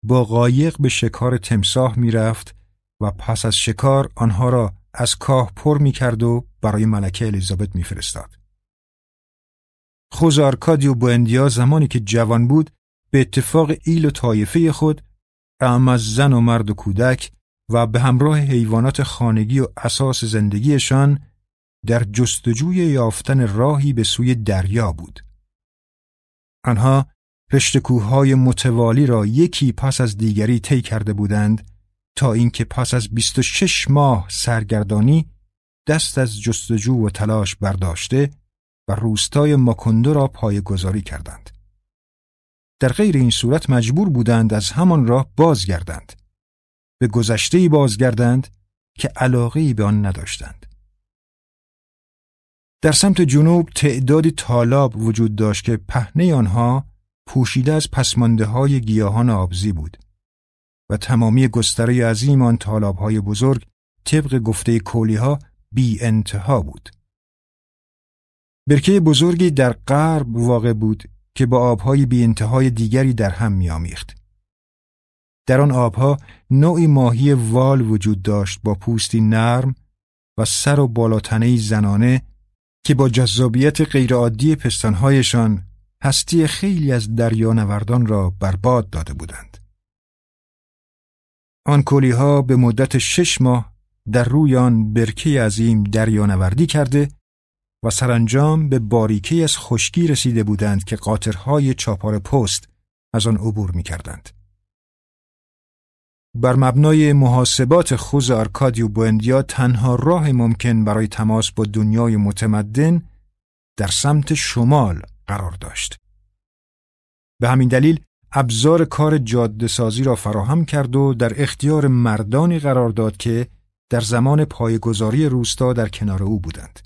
Speaker 1: با قایق به شکار تمساه می‌رفت و پس از شکار آنها را از کاه پر می کرد و برای ملکه الیزابت میفرستاد. خوزارکادیو بوندیا زمانی که جوان بود به اتفاق ایل و طایفه خود اعم از زن و مرد و کودک و به همراه حیوانات خانگی و اساس زندگیشان در جستجوی یافتن راهی به سوی دریا بود. آنها رشتکوهای متوالی را یکی پس از دیگری طی کرده بودند تا اینکه پس از 26 ماه سرگردانی دست از جستجو و تلاش برداشته و روستای ماکندو را گذاری کردند. در غیر این صورت مجبور بودند از همان راه بازگردند. به گذشته بازگردند که علاقه به آن نداشتند. در سمت جنوب تعدادی تالاب وجود داشت که پهنه آنها پوشیده از پسمانده های گیاهان آبزی بود و تمامی گستره عظیم آن تالاب های بزرگ طبق گفته کولی ها بی انتها بود. برکه بزرگی در غرب واقع بود که با آبهای بی انتهای دیگری در هم میآمیخت. در آن آبها نوعی ماهی وال وجود داشت با پوستی نرم و سر و بالاتنه زنانه که با جذابیت غیرعادی پستانهایشان هستی خیلی از دریانوردان را برباد داده بودند. آن ها به مدت شش ماه در روی آن برکه عظیم دریانوردی کرده و سرانجام به باریکی از خشکی رسیده بودند که قاطرهای چاپار پست از آن عبور می کردند. بر مبنای محاسبات خوز آرکادیو بوندیا تنها راه ممکن برای تماس با دنیای متمدن در سمت شمال قرار داشت. به همین دلیل ابزار کار جاده سازی را فراهم کرد و در اختیار مردانی قرار داد که در زمان پایگذاری روستا در کنار او بودند.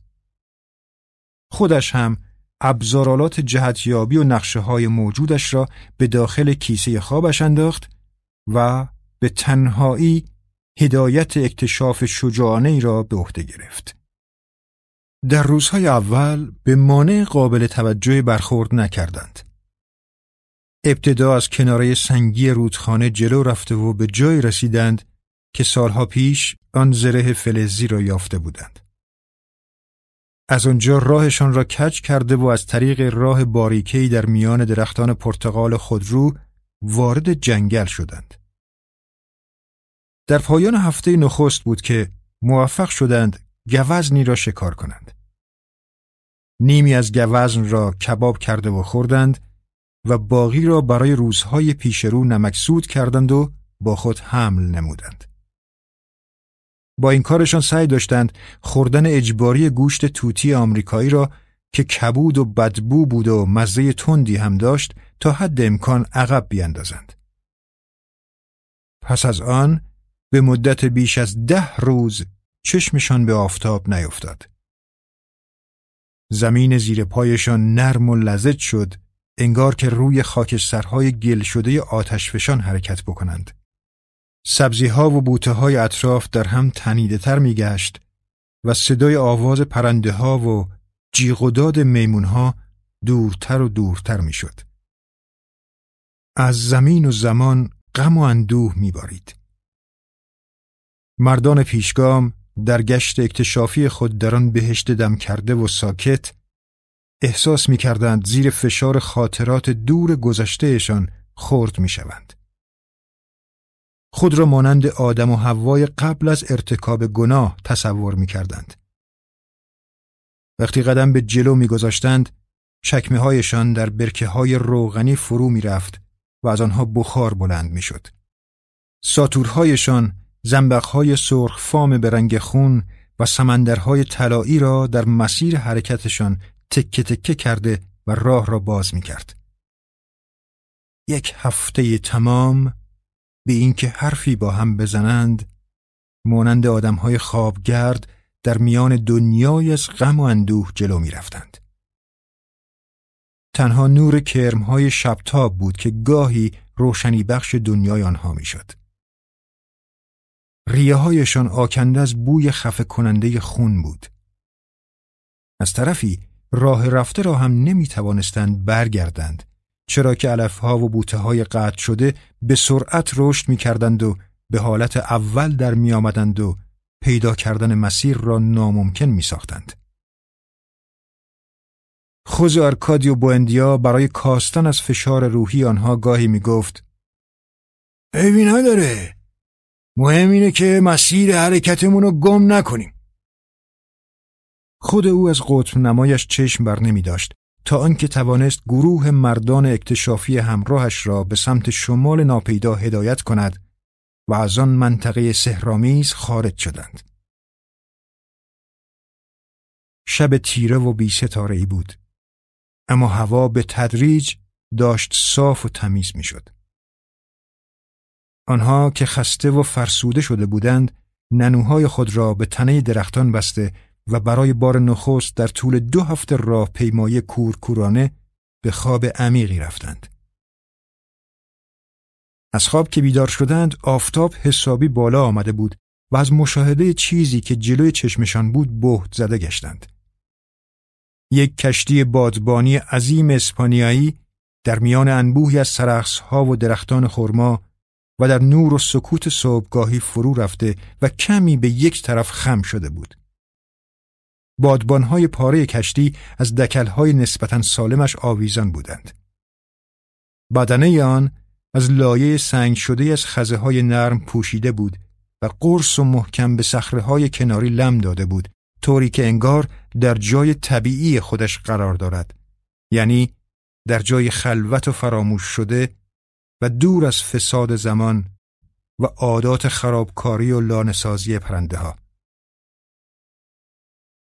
Speaker 1: خودش هم ابزارالات جهتیابی و نقشه های موجودش را به داخل کیسه خوابش انداخت و به تنهایی هدایت اکتشاف شجاعانه را به عهده گرفت. در روزهای اول به مانع قابل توجه برخورد نکردند. ابتدا از کناره سنگی رودخانه جلو رفته و به جای رسیدند که سالها پیش آن زره فلزی را یافته بودند. از آنجا راهشان را کج کرده و از طریق راه باریکهی در میان درختان پرتقال خودرو وارد جنگل شدند. در پایان هفته نخست بود که موفق شدند گوزنی را شکار کنند. نیمی از گوزن را کباب کرده و خوردند و باقی را برای روزهای پیشرو نمکسود کردند و با خود حمل نمودند. با این کارشان سعی داشتند خوردن اجباری گوشت توتی آمریکایی را که کبود و بدبو بود و مزه تندی هم داشت تا حد امکان عقب بیاندازند. پس از آن به مدت بیش از ده روز چشمشان به آفتاب نیفتاد. زمین زیر پایشان نرم و لزج شد انگار که روی خاکسترهای گل شده آتشفشان حرکت بکنند. سبزی ها و بوته های اطراف در هم تنیده تر می گشت و صدای آواز پرنده ها و جیغ و داد میمون ها دورتر و دورتر می شد. از زمین و زمان غم و اندوه می بارید. مردان پیشگام در گشت اکتشافی خود در بهشت دم کرده و ساکت احساس می کردند زیر فشار خاطرات دور گذشتهشان خورد می شوند. خود را مانند آدم و حوای قبل از ارتکاب گناه تصور می کردند. وقتی قدم به جلو می گذاشتند چکمه هایشان در برکه های روغنی فرو می رفت و از آنها بخار بلند می شد. ساتورهایشان زنبقهای سرخ فام به رنگ خون و سمندرهای طلایی را در مسیر حرکتشان تکه تکه کرده و راه را باز می کرد. یک هفته تمام به اینکه حرفی با هم بزنند مانند آدمهای خوابگرد در میان دنیای از غم و اندوه جلو می رفتند. تنها نور کرمهای شبتاب بود که گاهی روشنی بخش دنیای آنها می شد. ریه هایشان آکنده از بوی خفه کننده خون بود. از طرفی راه رفته را هم نمی توانستند برگردند چرا که علفها و بوته های قطع شده به سرعت رشد می کردند و به حالت اول در می آمدند و پیدا کردن مسیر را ناممکن می ساختند. خوز آرکادی و بوندیا برای کاستن از فشار روحی آنها گاهی می گفت
Speaker 2: عیبی نداره مهم اینه که مسیر حرکتمون رو گم نکنیم
Speaker 1: خود او از قطب نمایش چشم بر نمی داشت تا آنکه توانست گروه مردان اکتشافی همراهش را به سمت شمال ناپیدا هدایت کند و از آن منطقه سهرامیز خارج شدند. شب تیره و بی ستاره ای بود اما هوا به تدریج داشت صاف و تمیز می‌شد. آنها که خسته و فرسوده شده بودند ننوهای خود را به تنه درختان بسته و برای بار نخست در طول دو هفته راه پیمایی کورکورانه به خواب عمیقی رفتند. از خواب که بیدار شدند آفتاب حسابی بالا آمده بود و از مشاهده چیزی که جلوی چشمشان بود بهت زده گشتند. یک کشتی بادبانی عظیم اسپانیایی در میان انبوهی از سرخصها و درختان خرما و در نور و سکوت صبحگاهی فرو رفته و کمی به یک طرف خم شده بود. بادبانهای پاره کشتی از دکلهای نسبتا سالمش آویزان بودند. بدنه آن از لایه سنگ شده از خزه های نرم پوشیده بود و قرص و محکم به سخره های کناری لم داده بود طوری که انگار در جای طبیعی خودش قرار دارد یعنی در جای خلوت و فراموش شده و دور از فساد زمان و عادات خرابکاری و لانسازی پرنده ها.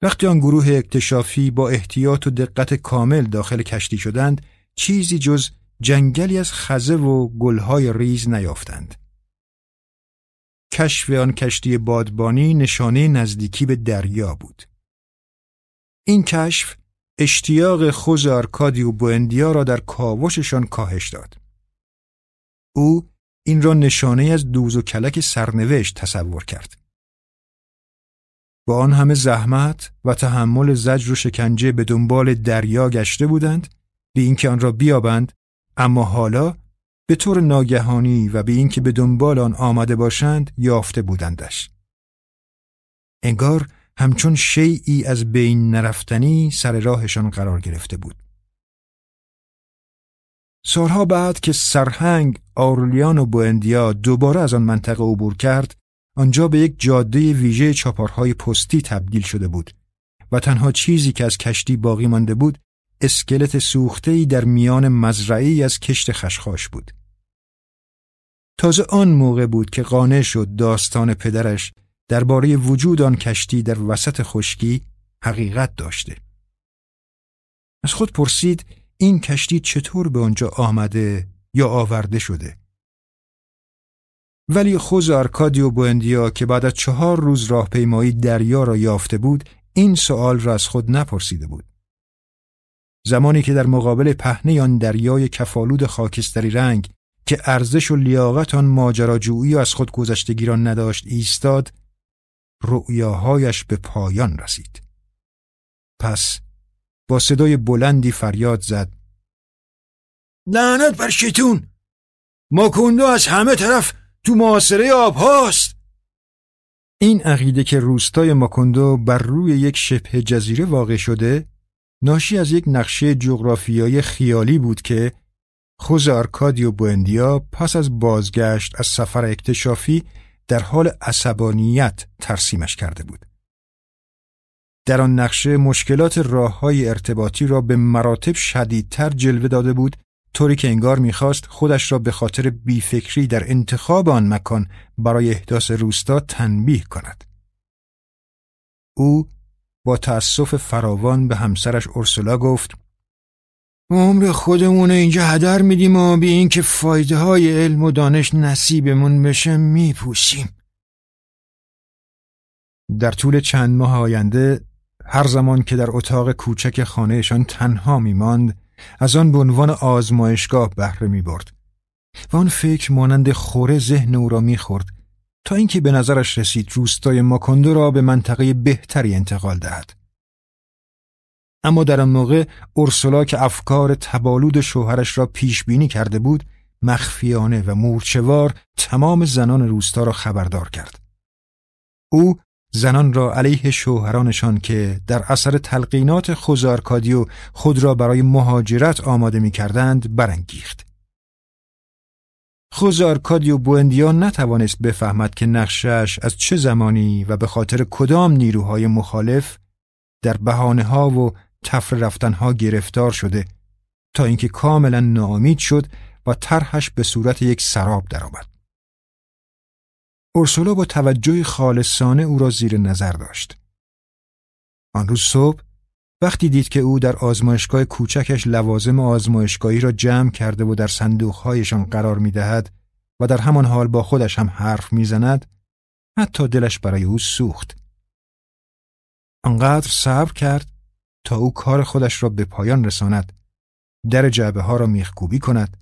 Speaker 1: وقتی آن گروه اکتشافی با احتیاط و دقت کامل داخل کشتی شدند چیزی جز جنگلی از خزه و گلهای ریز نیافتند. کشف آن کشتی بادبانی نشانه نزدیکی به دریا بود. این کشف اشتیاق خوز آرکادی و بوندیا را در کاوششان کاهش داد. او این را نشانه از دوز و کلک سرنوشت تصور کرد. با آن همه زحمت و تحمل زجر و شکنجه به دنبال دریا گشته بودند به اینکه آن را بیابند اما حالا به طور ناگهانی و به اینکه به دنبال آن آمده باشند یافته بودندش. انگار همچون شیعی از بین نرفتنی سر راهشان قرار گرفته بود. سالها بعد که سرهنگ آرولیان و بوندیا دوباره از آن منطقه عبور کرد آنجا به یک جاده ویژه چاپارهای پستی تبدیل شده بود و تنها چیزی که از کشتی باقی مانده بود اسکلت سوخته‌ای در میان مزرعی از کشت خشخاش بود. تازه آن موقع بود که قانع شد داستان پدرش درباره وجود آن کشتی در وسط خشکی حقیقت داشته. از خود پرسید این کشتی چطور به آنجا آمده یا آورده شده؟ ولی خوز آرکادیو بوندیا که بعد از چهار روز راهپیمایی دریا را یافته بود این سوال را از خود نپرسیده بود. زمانی که در مقابل پهنه آن دریای کفالود خاکستری رنگ که ارزش و لیاقت آن ماجراجویی از خود گذشتگی را نداشت ایستاد رؤیاهایش به پایان رسید. پس با صدای بلندی فریاد زد.
Speaker 2: لعنت بر شیطون! ماکوندو از همه طرف تو معاصره آب هاست
Speaker 1: این عقیده که روستای ماکوندو بر روی یک شبه جزیره واقع شده ناشی از یک نقشه جغرافیایی خیالی بود که خوز آرکادیو بوندیا پس از بازگشت از سفر اکتشافی در حال عصبانیت ترسیمش کرده بود. در آن نقشه مشکلات راه های ارتباطی را به مراتب شدیدتر جلوه داده بود طوری که انگار می‌خواست خودش را به خاطر بیفکری در انتخاب آن مکان برای احداث روستا تنبیه کند. او با تأسف فراوان به همسرش اورسولا گفت
Speaker 2: عمر خودمون اینجا هدر میدیم و بی اینکه فایده های علم و دانش نصیبمون بشه میپوسیم.
Speaker 1: در طول چند ماه آینده هر زمان که در اتاق کوچک خانهشان تنها میماند از آن به عنوان آزمایشگاه بهره می‌برد و آن فکر مانند خوره ذهن او را می‌خورد تا اینکه به نظرش رسید روستای ماکندو را به منطقه بهتری انتقال دهد. اما در آن موقع اورسولا که افکار تبالود شوهرش را پیش بینی کرده بود مخفیانه و مورچوار تمام زنان روستا را خبردار کرد. او زنان را علیه شوهرانشان که در اثر تلقینات خوزارکادیو خود را برای مهاجرت آماده می کردند برانگیخت. خوزارکادیو بوندیا نتوانست بفهمد که نقشش از چه زمانی و به خاطر کدام نیروهای مخالف در بهانه ها و تفر رفتنها گرفتار شده تا اینکه کاملا ناامید شد و طرحش به صورت یک سراب درآمد. اورسولا با توجه خالصانه او را زیر نظر داشت. آن روز صبح وقتی دید که او در آزمایشگاه کوچکش لوازم آزمایشگاهی را جمع کرده و در صندوقهایشان قرار می دهد و در همان حال با خودش هم حرف می‌زند حتی دلش برای او سوخت. آنقدر صبر کرد تا او کار خودش را به پایان رساند در جعبه ها را میخکوبی کند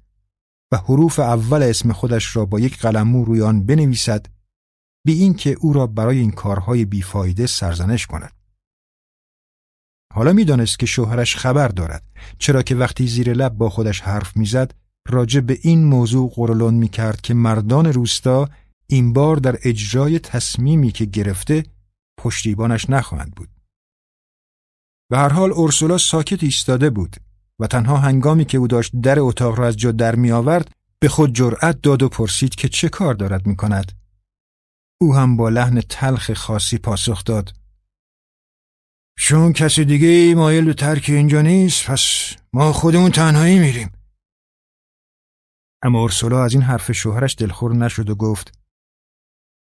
Speaker 1: و حروف اول اسم خودش را با یک قلمو روی آن بنویسد بی اینکه او را برای این کارهای بیفایده سرزنش کند. حالا می‌دانست که شوهرش خبر دارد چرا که وقتی زیر لب با خودش حرف می‌زد راجع به این موضوع قرولون می‌کرد که مردان روستا این بار در اجرای تصمیمی که گرفته پشتیبانش نخواهند بود. به هر حال اورسولا ساکت ایستاده بود و تنها هنگامی که او داشت در اتاق را از جا در می آورد به خود جرأت داد و پرسید که چه کار دارد می کند. او هم با لحن تلخ خاصی پاسخ داد.
Speaker 2: چون کسی دیگه مایل به ترک اینجا نیست پس ما خودمون تنهایی میریم.
Speaker 1: اما اورسولا از این حرف شوهرش دلخور نشد و گفت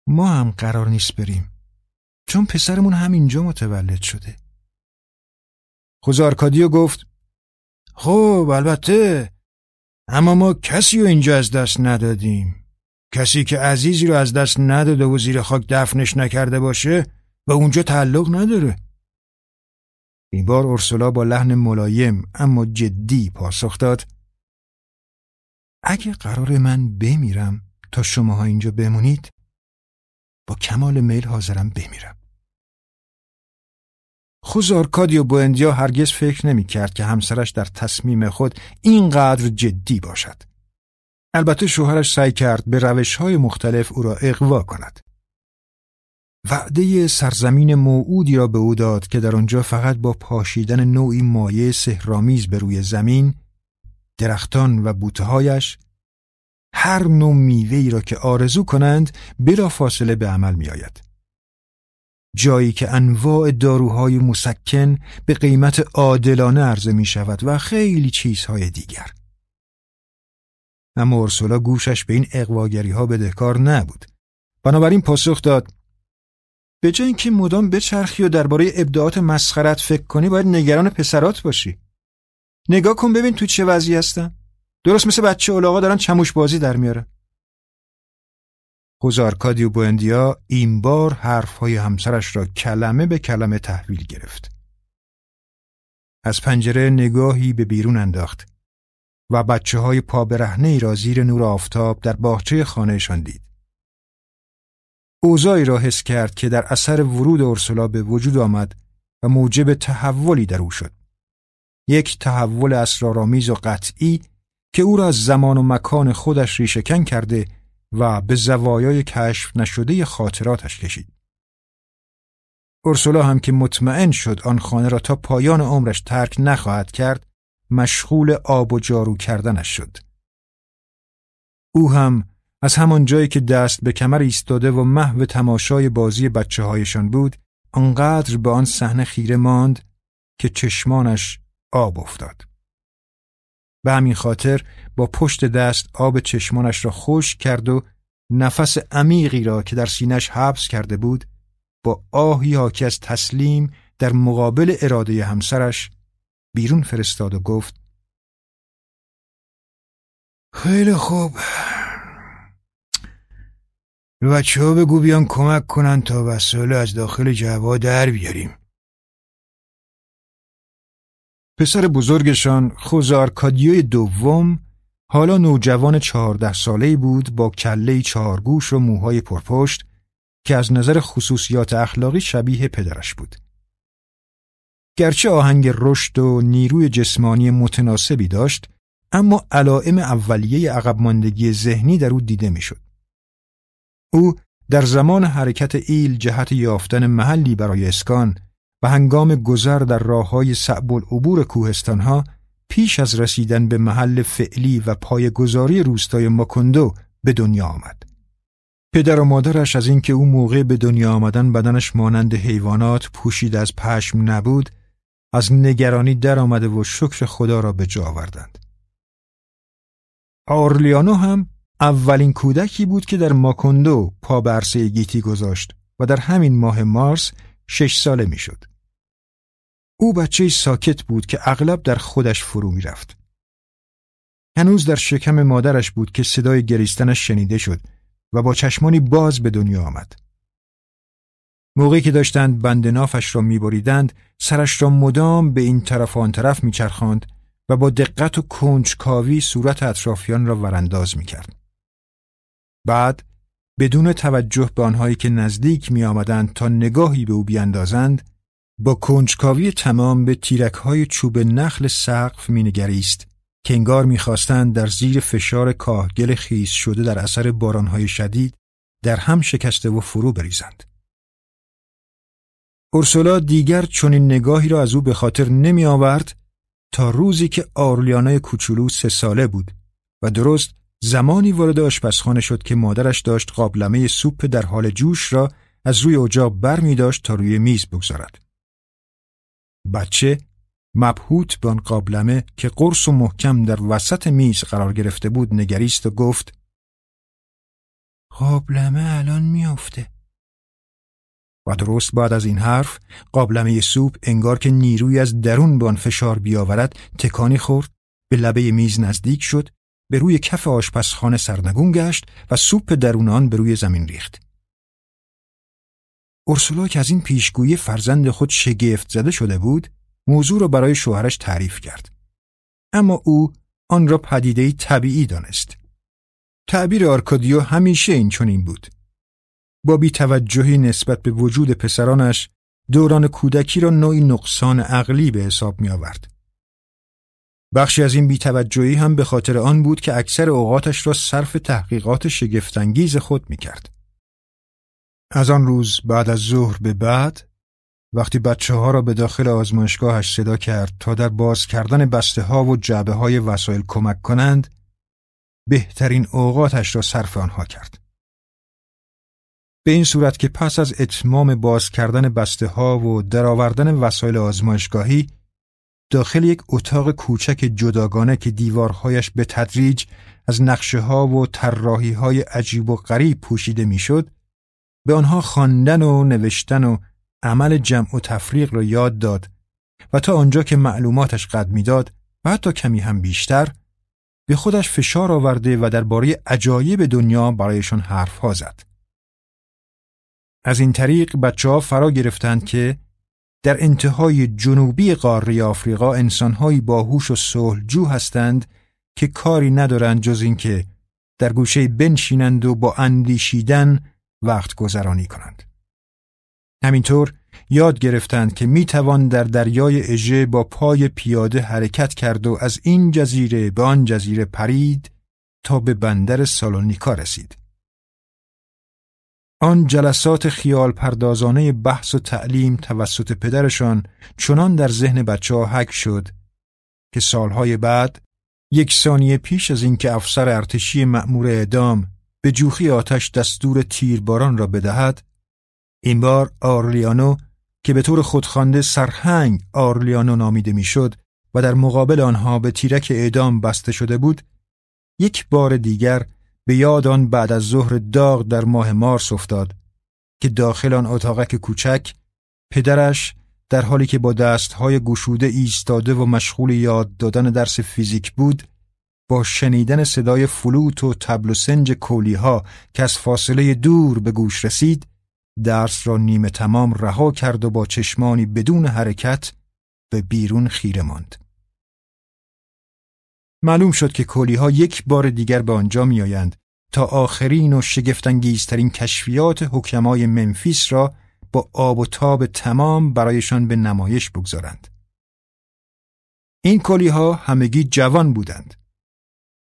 Speaker 1: ما هم قرار نیست بریم چون پسرمون همینجا متولد شده.
Speaker 2: خوزارکادیو گفت خب البته اما ما کسی رو اینجا از دست ندادیم. کسی که عزیزی رو از دست نداده و زیر خاک دفنش نکرده باشه و اونجا تعلق نداره
Speaker 1: این بار اورسولا با لحن ملایم اما جدی پاسخ داد اگه قرار من بمیرم تا شماها اینجا بمونید با کمال میل حاضرم بمیرم خوز آرکادیو بوندیا هرگز فکر نمی کرد که همسرش در تصمیم خود اینقدر جدی باشد. البته شوهرش سعی کرد به روش های مختلف او را اقوا کند. وعده سرزمین موعودی را به او داد که در آنجا فقط با پاشیدن نوعی مایه سهرامیز به روی زمین درختان و بوتههایش هر نوع میوه‌ای را که آرزو کنند بلا فاصله به عمل می آید. جایی که انواع داروهای مسکن به قیمت عادلانه عرضه می شود و خیلی چیزهای دیگر. اما ارسولا گوشش به این اقواگری ها بدهکار نبود. بنابراین پاسخ داد به جای اینکه مدام بچرخی و درباره ابداعات مسخرت فکر کنی باید نگران پسرات باشی. نگاه کن ببین تو چه وضعی هستن. درست مثل بچه اولاغا دارن چموش بازی در میاره. خوزارکادی و بوندیا این بار حرفهای همسرش را کلمه به کلمه تحویل گرفت. از پنجره نگاهی به بیرون انداخت و بچه های پا برهنه را زیر نور آفتاب در باغچه خانهشان دید. اوضاعی را حس کرد که در اثر ورود اورسولا به وجود آمد و موجب تحولی در او شد. یک تحول اسرارآمیز و قطعی که او را از زمان و مکان خودش ریشهکن کرده و به زوایای کشف نشده خاطراتش کشید. اورسولا هم که مطمئن شد آن خانه را تا پایان عمرش ترک نخواهد کرد مشغول آب و جارو کردنش شد. او هم از همان جایی که دست به کمر ایستاده و محو تماشای بازی بچه هایشان بود آنقدر به آن صحنه خیره ماند که چشمانش آب افتاد. به همین خاطر با پشت دست آب چشمانش را خوش کرد و نفس عمیقی را که در سینش حبس کرده بود با آهی حاکی از تسلیم در مقابل اراده همسرش بیرون فرستاد و گفت
Speaker 2: خیلی خوب بچه ها بگو بیان کمک کنن تا وسایل از داخل جوا در بیاریم
Speaker 1: پسر بزرگشان خوزارکادیوی دوم حالا نوجوان چهارده ساله‌ای بود با کله چهارگوش و موهای پرپشت که از نظر خصوصیات اخلاقی شبیه پدرش بود. گرچه آهنگ رشد و نیروی جسمانی متناسبی داشت اما علائم اولیه عقب ماندگی ذهنی در او دیده می‌شد. او در زمان حرکت ایل جهت یافتن محلی برای اسکان و هنگام گذر در راه های صعب العبور کوهستانها پیش از رسیدن به محل فعلی و پایگذاری روستای ماکندو به دنیا آمد. پدر و مادرش از اینکه او موقع به دنیا آمدن بدنش مانند حیوانات پوشید از پشم نبود از نگرانی در آمده و شکر خدا را به جا آوردند. آرلیانو هم اولین کودکی بود که در ماکندو پا به گیتی گذاشت و در همین ماه مارس شش ساله می‌شد. او بچه ساکت بود که اغلب در خودش فرو می رفت. هنوز در شکم مادرش بود که صدای گریستنش شنیده شد و با چشمانی باز به دنیا آمد. موقعی که داشتند بند نافش را میبریدند سرش را مدام به این طرف و آن طرف میچرخاند و با دقت و کنجکاوی صورت اطرافیان را ورانداز می‌کرد. بعد بدون توجه به آنهایی که نزدیک می آمدند تا نگاهی به او بیاندازند با کنجکاوی تمام به تیرک های چوب نخل سقف مینگریست که انگار می‌خواستند در زیر فشار کاهگل خیس شده در اثر بارانهای شدید در هم شکسته و فرو بریزند. اورسولا دیگر چنین نگاهی را از او به خاطر نمی آورد تا روزی که آرلیانای کوچولو سه ساله بود و درست زمانی وارد آشپزخانه شد که مادرش داشت قابلمه سوپ در حال جوش را از روی اجاق بر می داشت تا روی میز بگذارد. بچه مبهوت به آن قابلمه که قرص و محکم در وسط میز قرار گرفته بود نگریست و گفت
Speaker 2: قابلمه الان میافته
Speaker 1: و درست بعد از این حرف قابلمه سوپ انگار که نیروی از درون به آن فشار بیاورد تکانی خورد به لبه میز نزدیک شد به روی کف آشپزخانه سرنگون گشت و سوپ درون آن به روی زمین ریخت. اورسولا که از این پیشگویی فرزند خود شگفت زده شده بود موضوع را برای شوهرش تعریف کرد. اما او آن را پدیده طبیعی دانست. تعبیر آرکادیو همیشه این چنین بود. با بیتوجهی نسبت به وجود پسرانش دوران کودکی را نوعی نقصان عقلی به حساب می آورد. بخشی از این بیتوجهی هم به خاطر آن بود که اکثر اوقاتش را صرف تحقیقات شگفتانگیز خود می کرد. از آن روز بعد از ظهر به بعد وقتی بچه ها را به داخل آزمایشگاهش صدا کرد تا در باز کردن بسته ها و جعبه های وسایل کمک کنند بهترین اوقاتش را صرف آنها کرد. به این صورت که پس از اتمام باز کردن بسته ها و درآوردن وسایل آزمایشگاهی داخل یک اتاق کوچک جداگانه که دیوارهایش به تدریج از نقشه ها و طراحی های عجیب و غریب پوشیده می‌شد به آنها خواندن و نوشتن و عمل جمع و تفریق را یاد داد و تا آنجا که معلوماتش قد می‌داد و حتی کمی هم بیشتر به خودش فشار آورده و درباره عجایب دنیا برایشان حرف ها زد. از این طریق بچه ها فرا گرفتند که در انتهای جنوبی قاره آفریقا انسانهایی باهوش و صلحجو هستند که کاری ندارند جز اینکه در گوشه بنشینند و با اندیشیدن وقت گذرانی کنند. همینطور یاد گرفتند که می توان در دریای اژه با پای پیاده حرکت کرد و از این جزیره به آن جزیره پرید تا به بندر سالونیکا رسید. آن جلسات خیال پردازانه بحث و تعلیم توسط پدرشان چنان در ذهن بچه ها حک شد که سالهای بعد یک ثانیه پیش از اینکه افسر ارتشی مأمور اعدام به جوخی آتش دستور تیرباران را بدهد این بار آرلیانو که به طور خودخوانده سرهنگ آرلیانو نامیده می‌شد و در مقابل آنها به تیرک اعدام بسته شده بود یک بار دیگر به یاد آن بعد از ظهر داغ در ماه مارس افتاد که داخل آن اتاقک کوچک پدرش در حالی که با دستهای گشوده ایستاده و مشغول یاد دادن درس فیزیک بود با شنیدن صدای فلوت و تبل و سنج کولیها که از فاصله دور به گوش رسید درس را نیمه تمام رها کرد و با چشمانی بدون حرکت به بیرون خیره ماند. معلوم شد که کولیها یک بار دیگر به آنجا میآیند تا آخرین و شگفتانگیزترین کشفیات حکمای منفیس را با آب و تاب تمام برایشان به نمایش بگذارند. این کلیها همگی جوان بودند.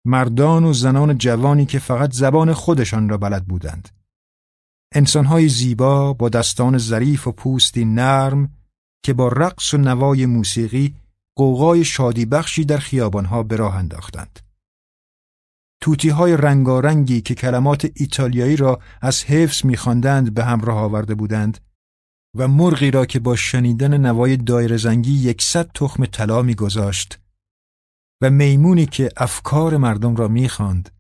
Speaker 1: مردان و زنان جوانی که فقط زبان خودشان را بلد بودند. انسانهای زیبا با دستان ظریف و پوستی نرم که با رقص و نوای موسیقی قوقای شادی بخشی در خیابانها به راه انداختند. توتی های رنگارنگی که کلمات ایتالیایی را از حفظ میخواندند به همراه آورده بودند و مرغی را که با شنیدن نوای دایر زنگی یکصد تخم طلا میگذاشت و میمونی که افکار مردم را می‌خواند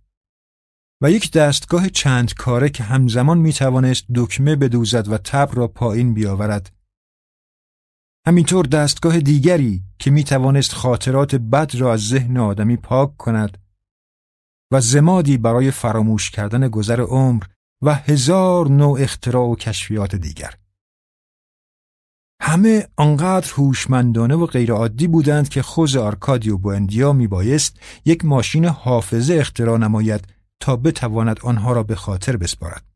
Speaker 1: و یک دستگاه چند کاره که همزمان می توانست دکمه بدوزد و تب را پایین بیاورد. همینطور دستگاه دیگری که می توانست خاطرات بد را از ذهن آدمی پاک کند و زمادی برای فراموش کردن گذر عمر و هزار نوع اختراع و کشفیات دیگر. همه آنقدر هوشمندانه و غیرعادی بودند که خوز آرکادیو بوندیا می بایست یک ماشین حافظه اختراع نماید تا بتواند آنها را به خاطر بسپارد.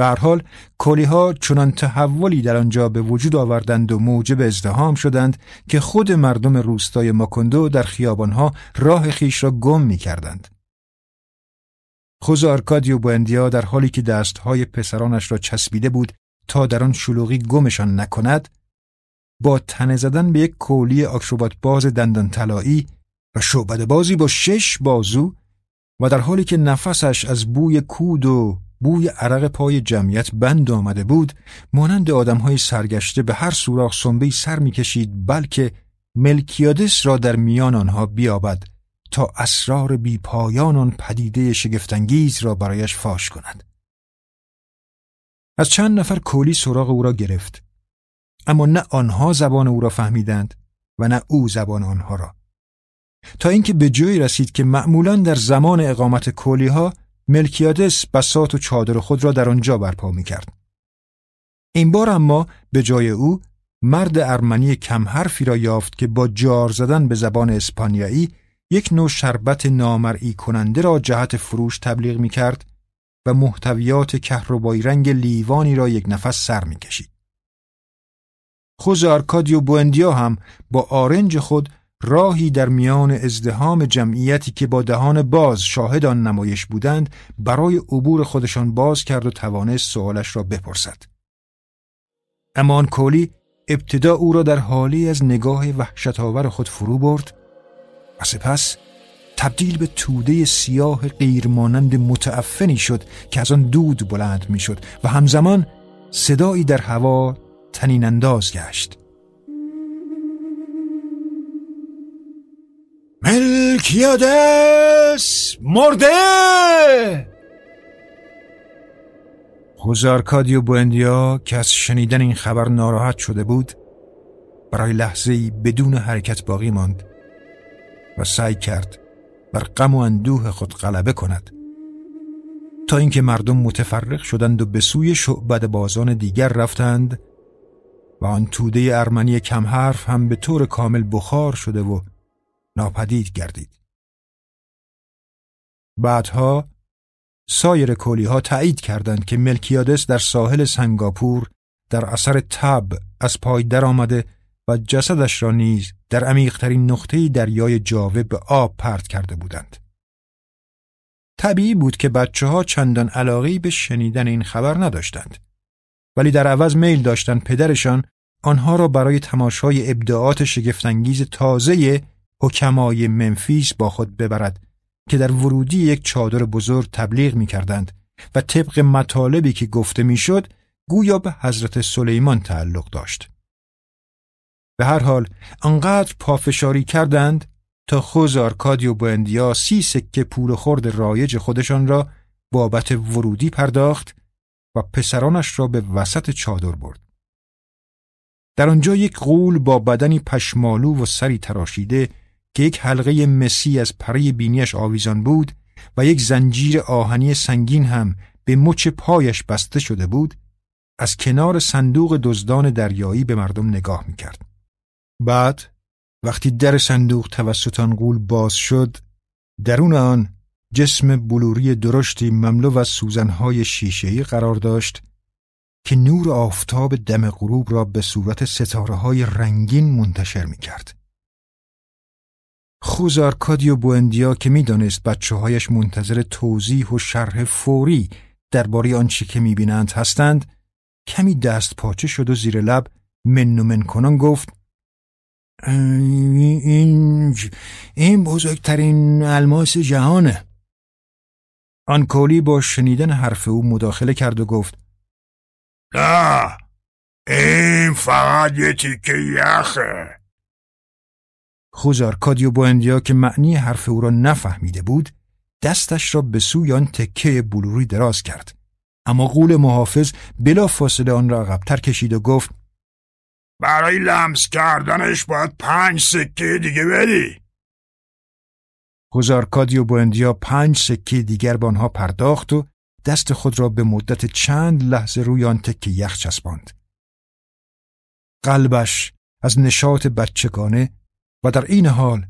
Speaker 1: به هر حال کلیها چنان تحولی در آنجا به وجود آوردند و موجب ازدهام شدند که خود مردم روستای ماکندو در خیابانها راه خیش را گم می کردند. خوز آرکادیو بوندیا در حالی که دستهای پسرانش را چسبیده بود تا در آن شلوغی گمشان نکند با تنه زدن به یک کولی آکروبات باز دندان طلایی و شعبد بازی با شش بازو و در حالی که نفسش از بوی کود و بوی عرق پای جمعیت بند آمده بود مانند آدمهای سرگشته به هر سوراخ سنبه سر می‌کشید بلکه ملکیادس را در میان آنها بیابد تا اسرار بیپایان آن پدیده شگفتانگیز را برایش فاش کند. از چند نفر کولی سراغ او را گرفت اما نه آنها زبان او را فهمیدند و نه او زبان آنها را. تا اینکه به جایی رسید که معمولا در زمان اقامت کولی ها ملکیادس بسات و چادر خود را در آنجا برپا می کرد. این بار اما به جای او مرد ارمنی کم حرفی را یافت که با جار زدن به زبان اسپانیایی یک نوع شربت نامرئی کننده را جهت فروش تبلیغ می کرد و محتویات کهربایی رنگ لیوانی را یک نفس سر می کشید. خوز آرکادیو بوندیا هم با آرنج خود راهی در میان ازدهام جمعیتی که با دهان باز شاهد آن نمایش بودند برای عبور خودشان باز کرد و توانست سوالش را بپرسد. اما آن کولی ابتدا او را در حالی از نگاه وحشتآور خود فرو برد و سپس تبدیل به توده سیاه غیرمانند متعفنی شد که از آن دود بلند می‌شد و همزمان صدایی در هوا تنین انداز گشت.
Speaker 3: ملکیادس مرده!
Speaker 1: خوزارکادیو بوندیا که از شنیدن این خبر ناراحت شده بود برای لحظه بدون حرکت باقی ماند و سعی کرد بر غم و اندوه خود غلبه کند. تا اینکه مردم متفرق شدند و به سوی شعبد بازان دیگر رفتند و آن توده ارمنی کم حرف هم به طور کامل بخار شده و ناپدید گردید. بعدها سایر کولی ها تایید کردند که ملکیادس در ساحل سنگاپور در اثر تب از پای درآمده و جسدش را نیز در عمیقترین نقطه دریای جاوه به آب پرت کرده بودند. طبیعی بود که بچه ها چندان علاقی به شنیدن این خبر نداشتند. ولی در عوض میل داشتند پدرشان آنها را برای تماشای ابداعات شگفتانگیز تازه حکمای منفیس با خود ببرد که در ورودی یک چادر بزرگ تبلیغ می کردند و طبق مطالبی که گفته می‌شد گویا به حضرت سلیمان تعلق داشت. به هر حال انقدر پافشاری کردند تا خوز آرکادی و بوندیا سی سکه پول خورد رایج خودشان را بابت ورودی پرداخت و پسرانش را به وسط چادر برد. در آنجا یک قول با بدنی پشمالو و سری تراشیده که یک حلقه مسی از پره بینیش آویزان بود و یک زنجیر آهنی سنگین هم به مچ پایش بسته شده بود از کنار صندوق دزدان دریایی به مردم نگاه می‌کرد. بعد وقتی در صندوق توسط آن باز شد درون آن جسم بلوری درشتی مملو از سوزنهای شیشهی قرار داشت که نور آفتاب دم غروب را به صورت ستاره های رنگین منتشر می کرد. خوزارکادی و بوندیا که می‌دانست بچه هایش منتظر توضیح و شرح فوری درباره آنچه که می‌بینند هستند کمی دست پاچه شد و زیر لب من و من کنان گفت این این بزرگترین الماس جهانه. آن کولی با شنیدن حرف او مداخله کرد و گفت
Speaker 2: نه این فقط یه تیکه یخه.
Speaker 1: خوزار کادیو بوندیا که معنی حرف او را نفهمیده بود دستش را به سوی آن تکه بلوری دراز کرد اما قول محافظ بلا فاصله آن را عقبتر کشید و گفت
Speaker 2: برای لمس کردنش باید پنج سکه دیگه بدی
Speaker 1: خوزارکادی و بوندیا پنج سکه دیگر به آنها پرداخت و دست خود را به مدت چند لحظه روی آن تکه یخ چسباند. قلبش از نشاط بچگانه و در این حال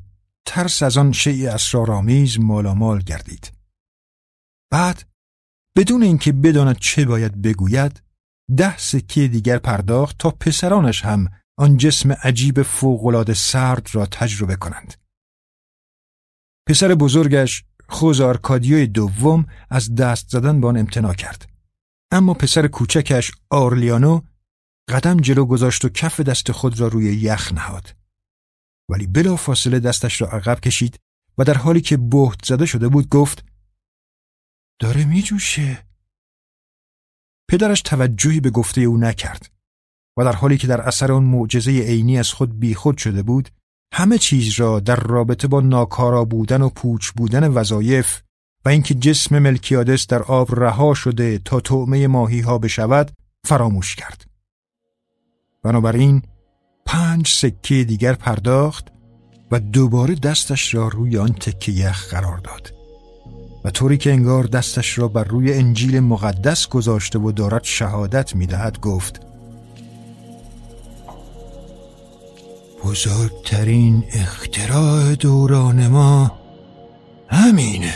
Speaker 1: ترس از آن شیء اسرارآمیز مالامال گردید. بعد بدون اینکه بداند چه باید بگوید ده سکه دیگر پرداخت تا پسرانش هم آن جسم عجیب فوقالعاده سرد را تجربه کنند. پسر بزرگش خوزارکادیوی دوم از دست زدن به آن امتناع کرد. اما پسر کوچکش آرلیانو قدم جلو گذاشت و کف دست خود را روی یخ نهاد. ولی بلا فاصله دستش را عقب کشید و در حالی که بهت زده شده بود گفت داره می جوشه. پدرش توجهی به گفته او نکرد و در حالی که در اثر آن معجزه عینی از خود بیخود شده بود همه چیز را در رابطه با ناکارا بودن و پوچ بودن وظایف و اینکه جسم ملکیادس در آب رها شده تا طعمه ماهی ها بشود فراموش کرد. بنابراین پنج سکه دیگر پرداخت و دوباره دستش را روی آن تکه یخ قرار داد. و طوری که انگار دستش را بر روی انجیل مقدس گذاشته و دارد شهادت می دهد گفت بزرگترین اختراع دوران ما همینه.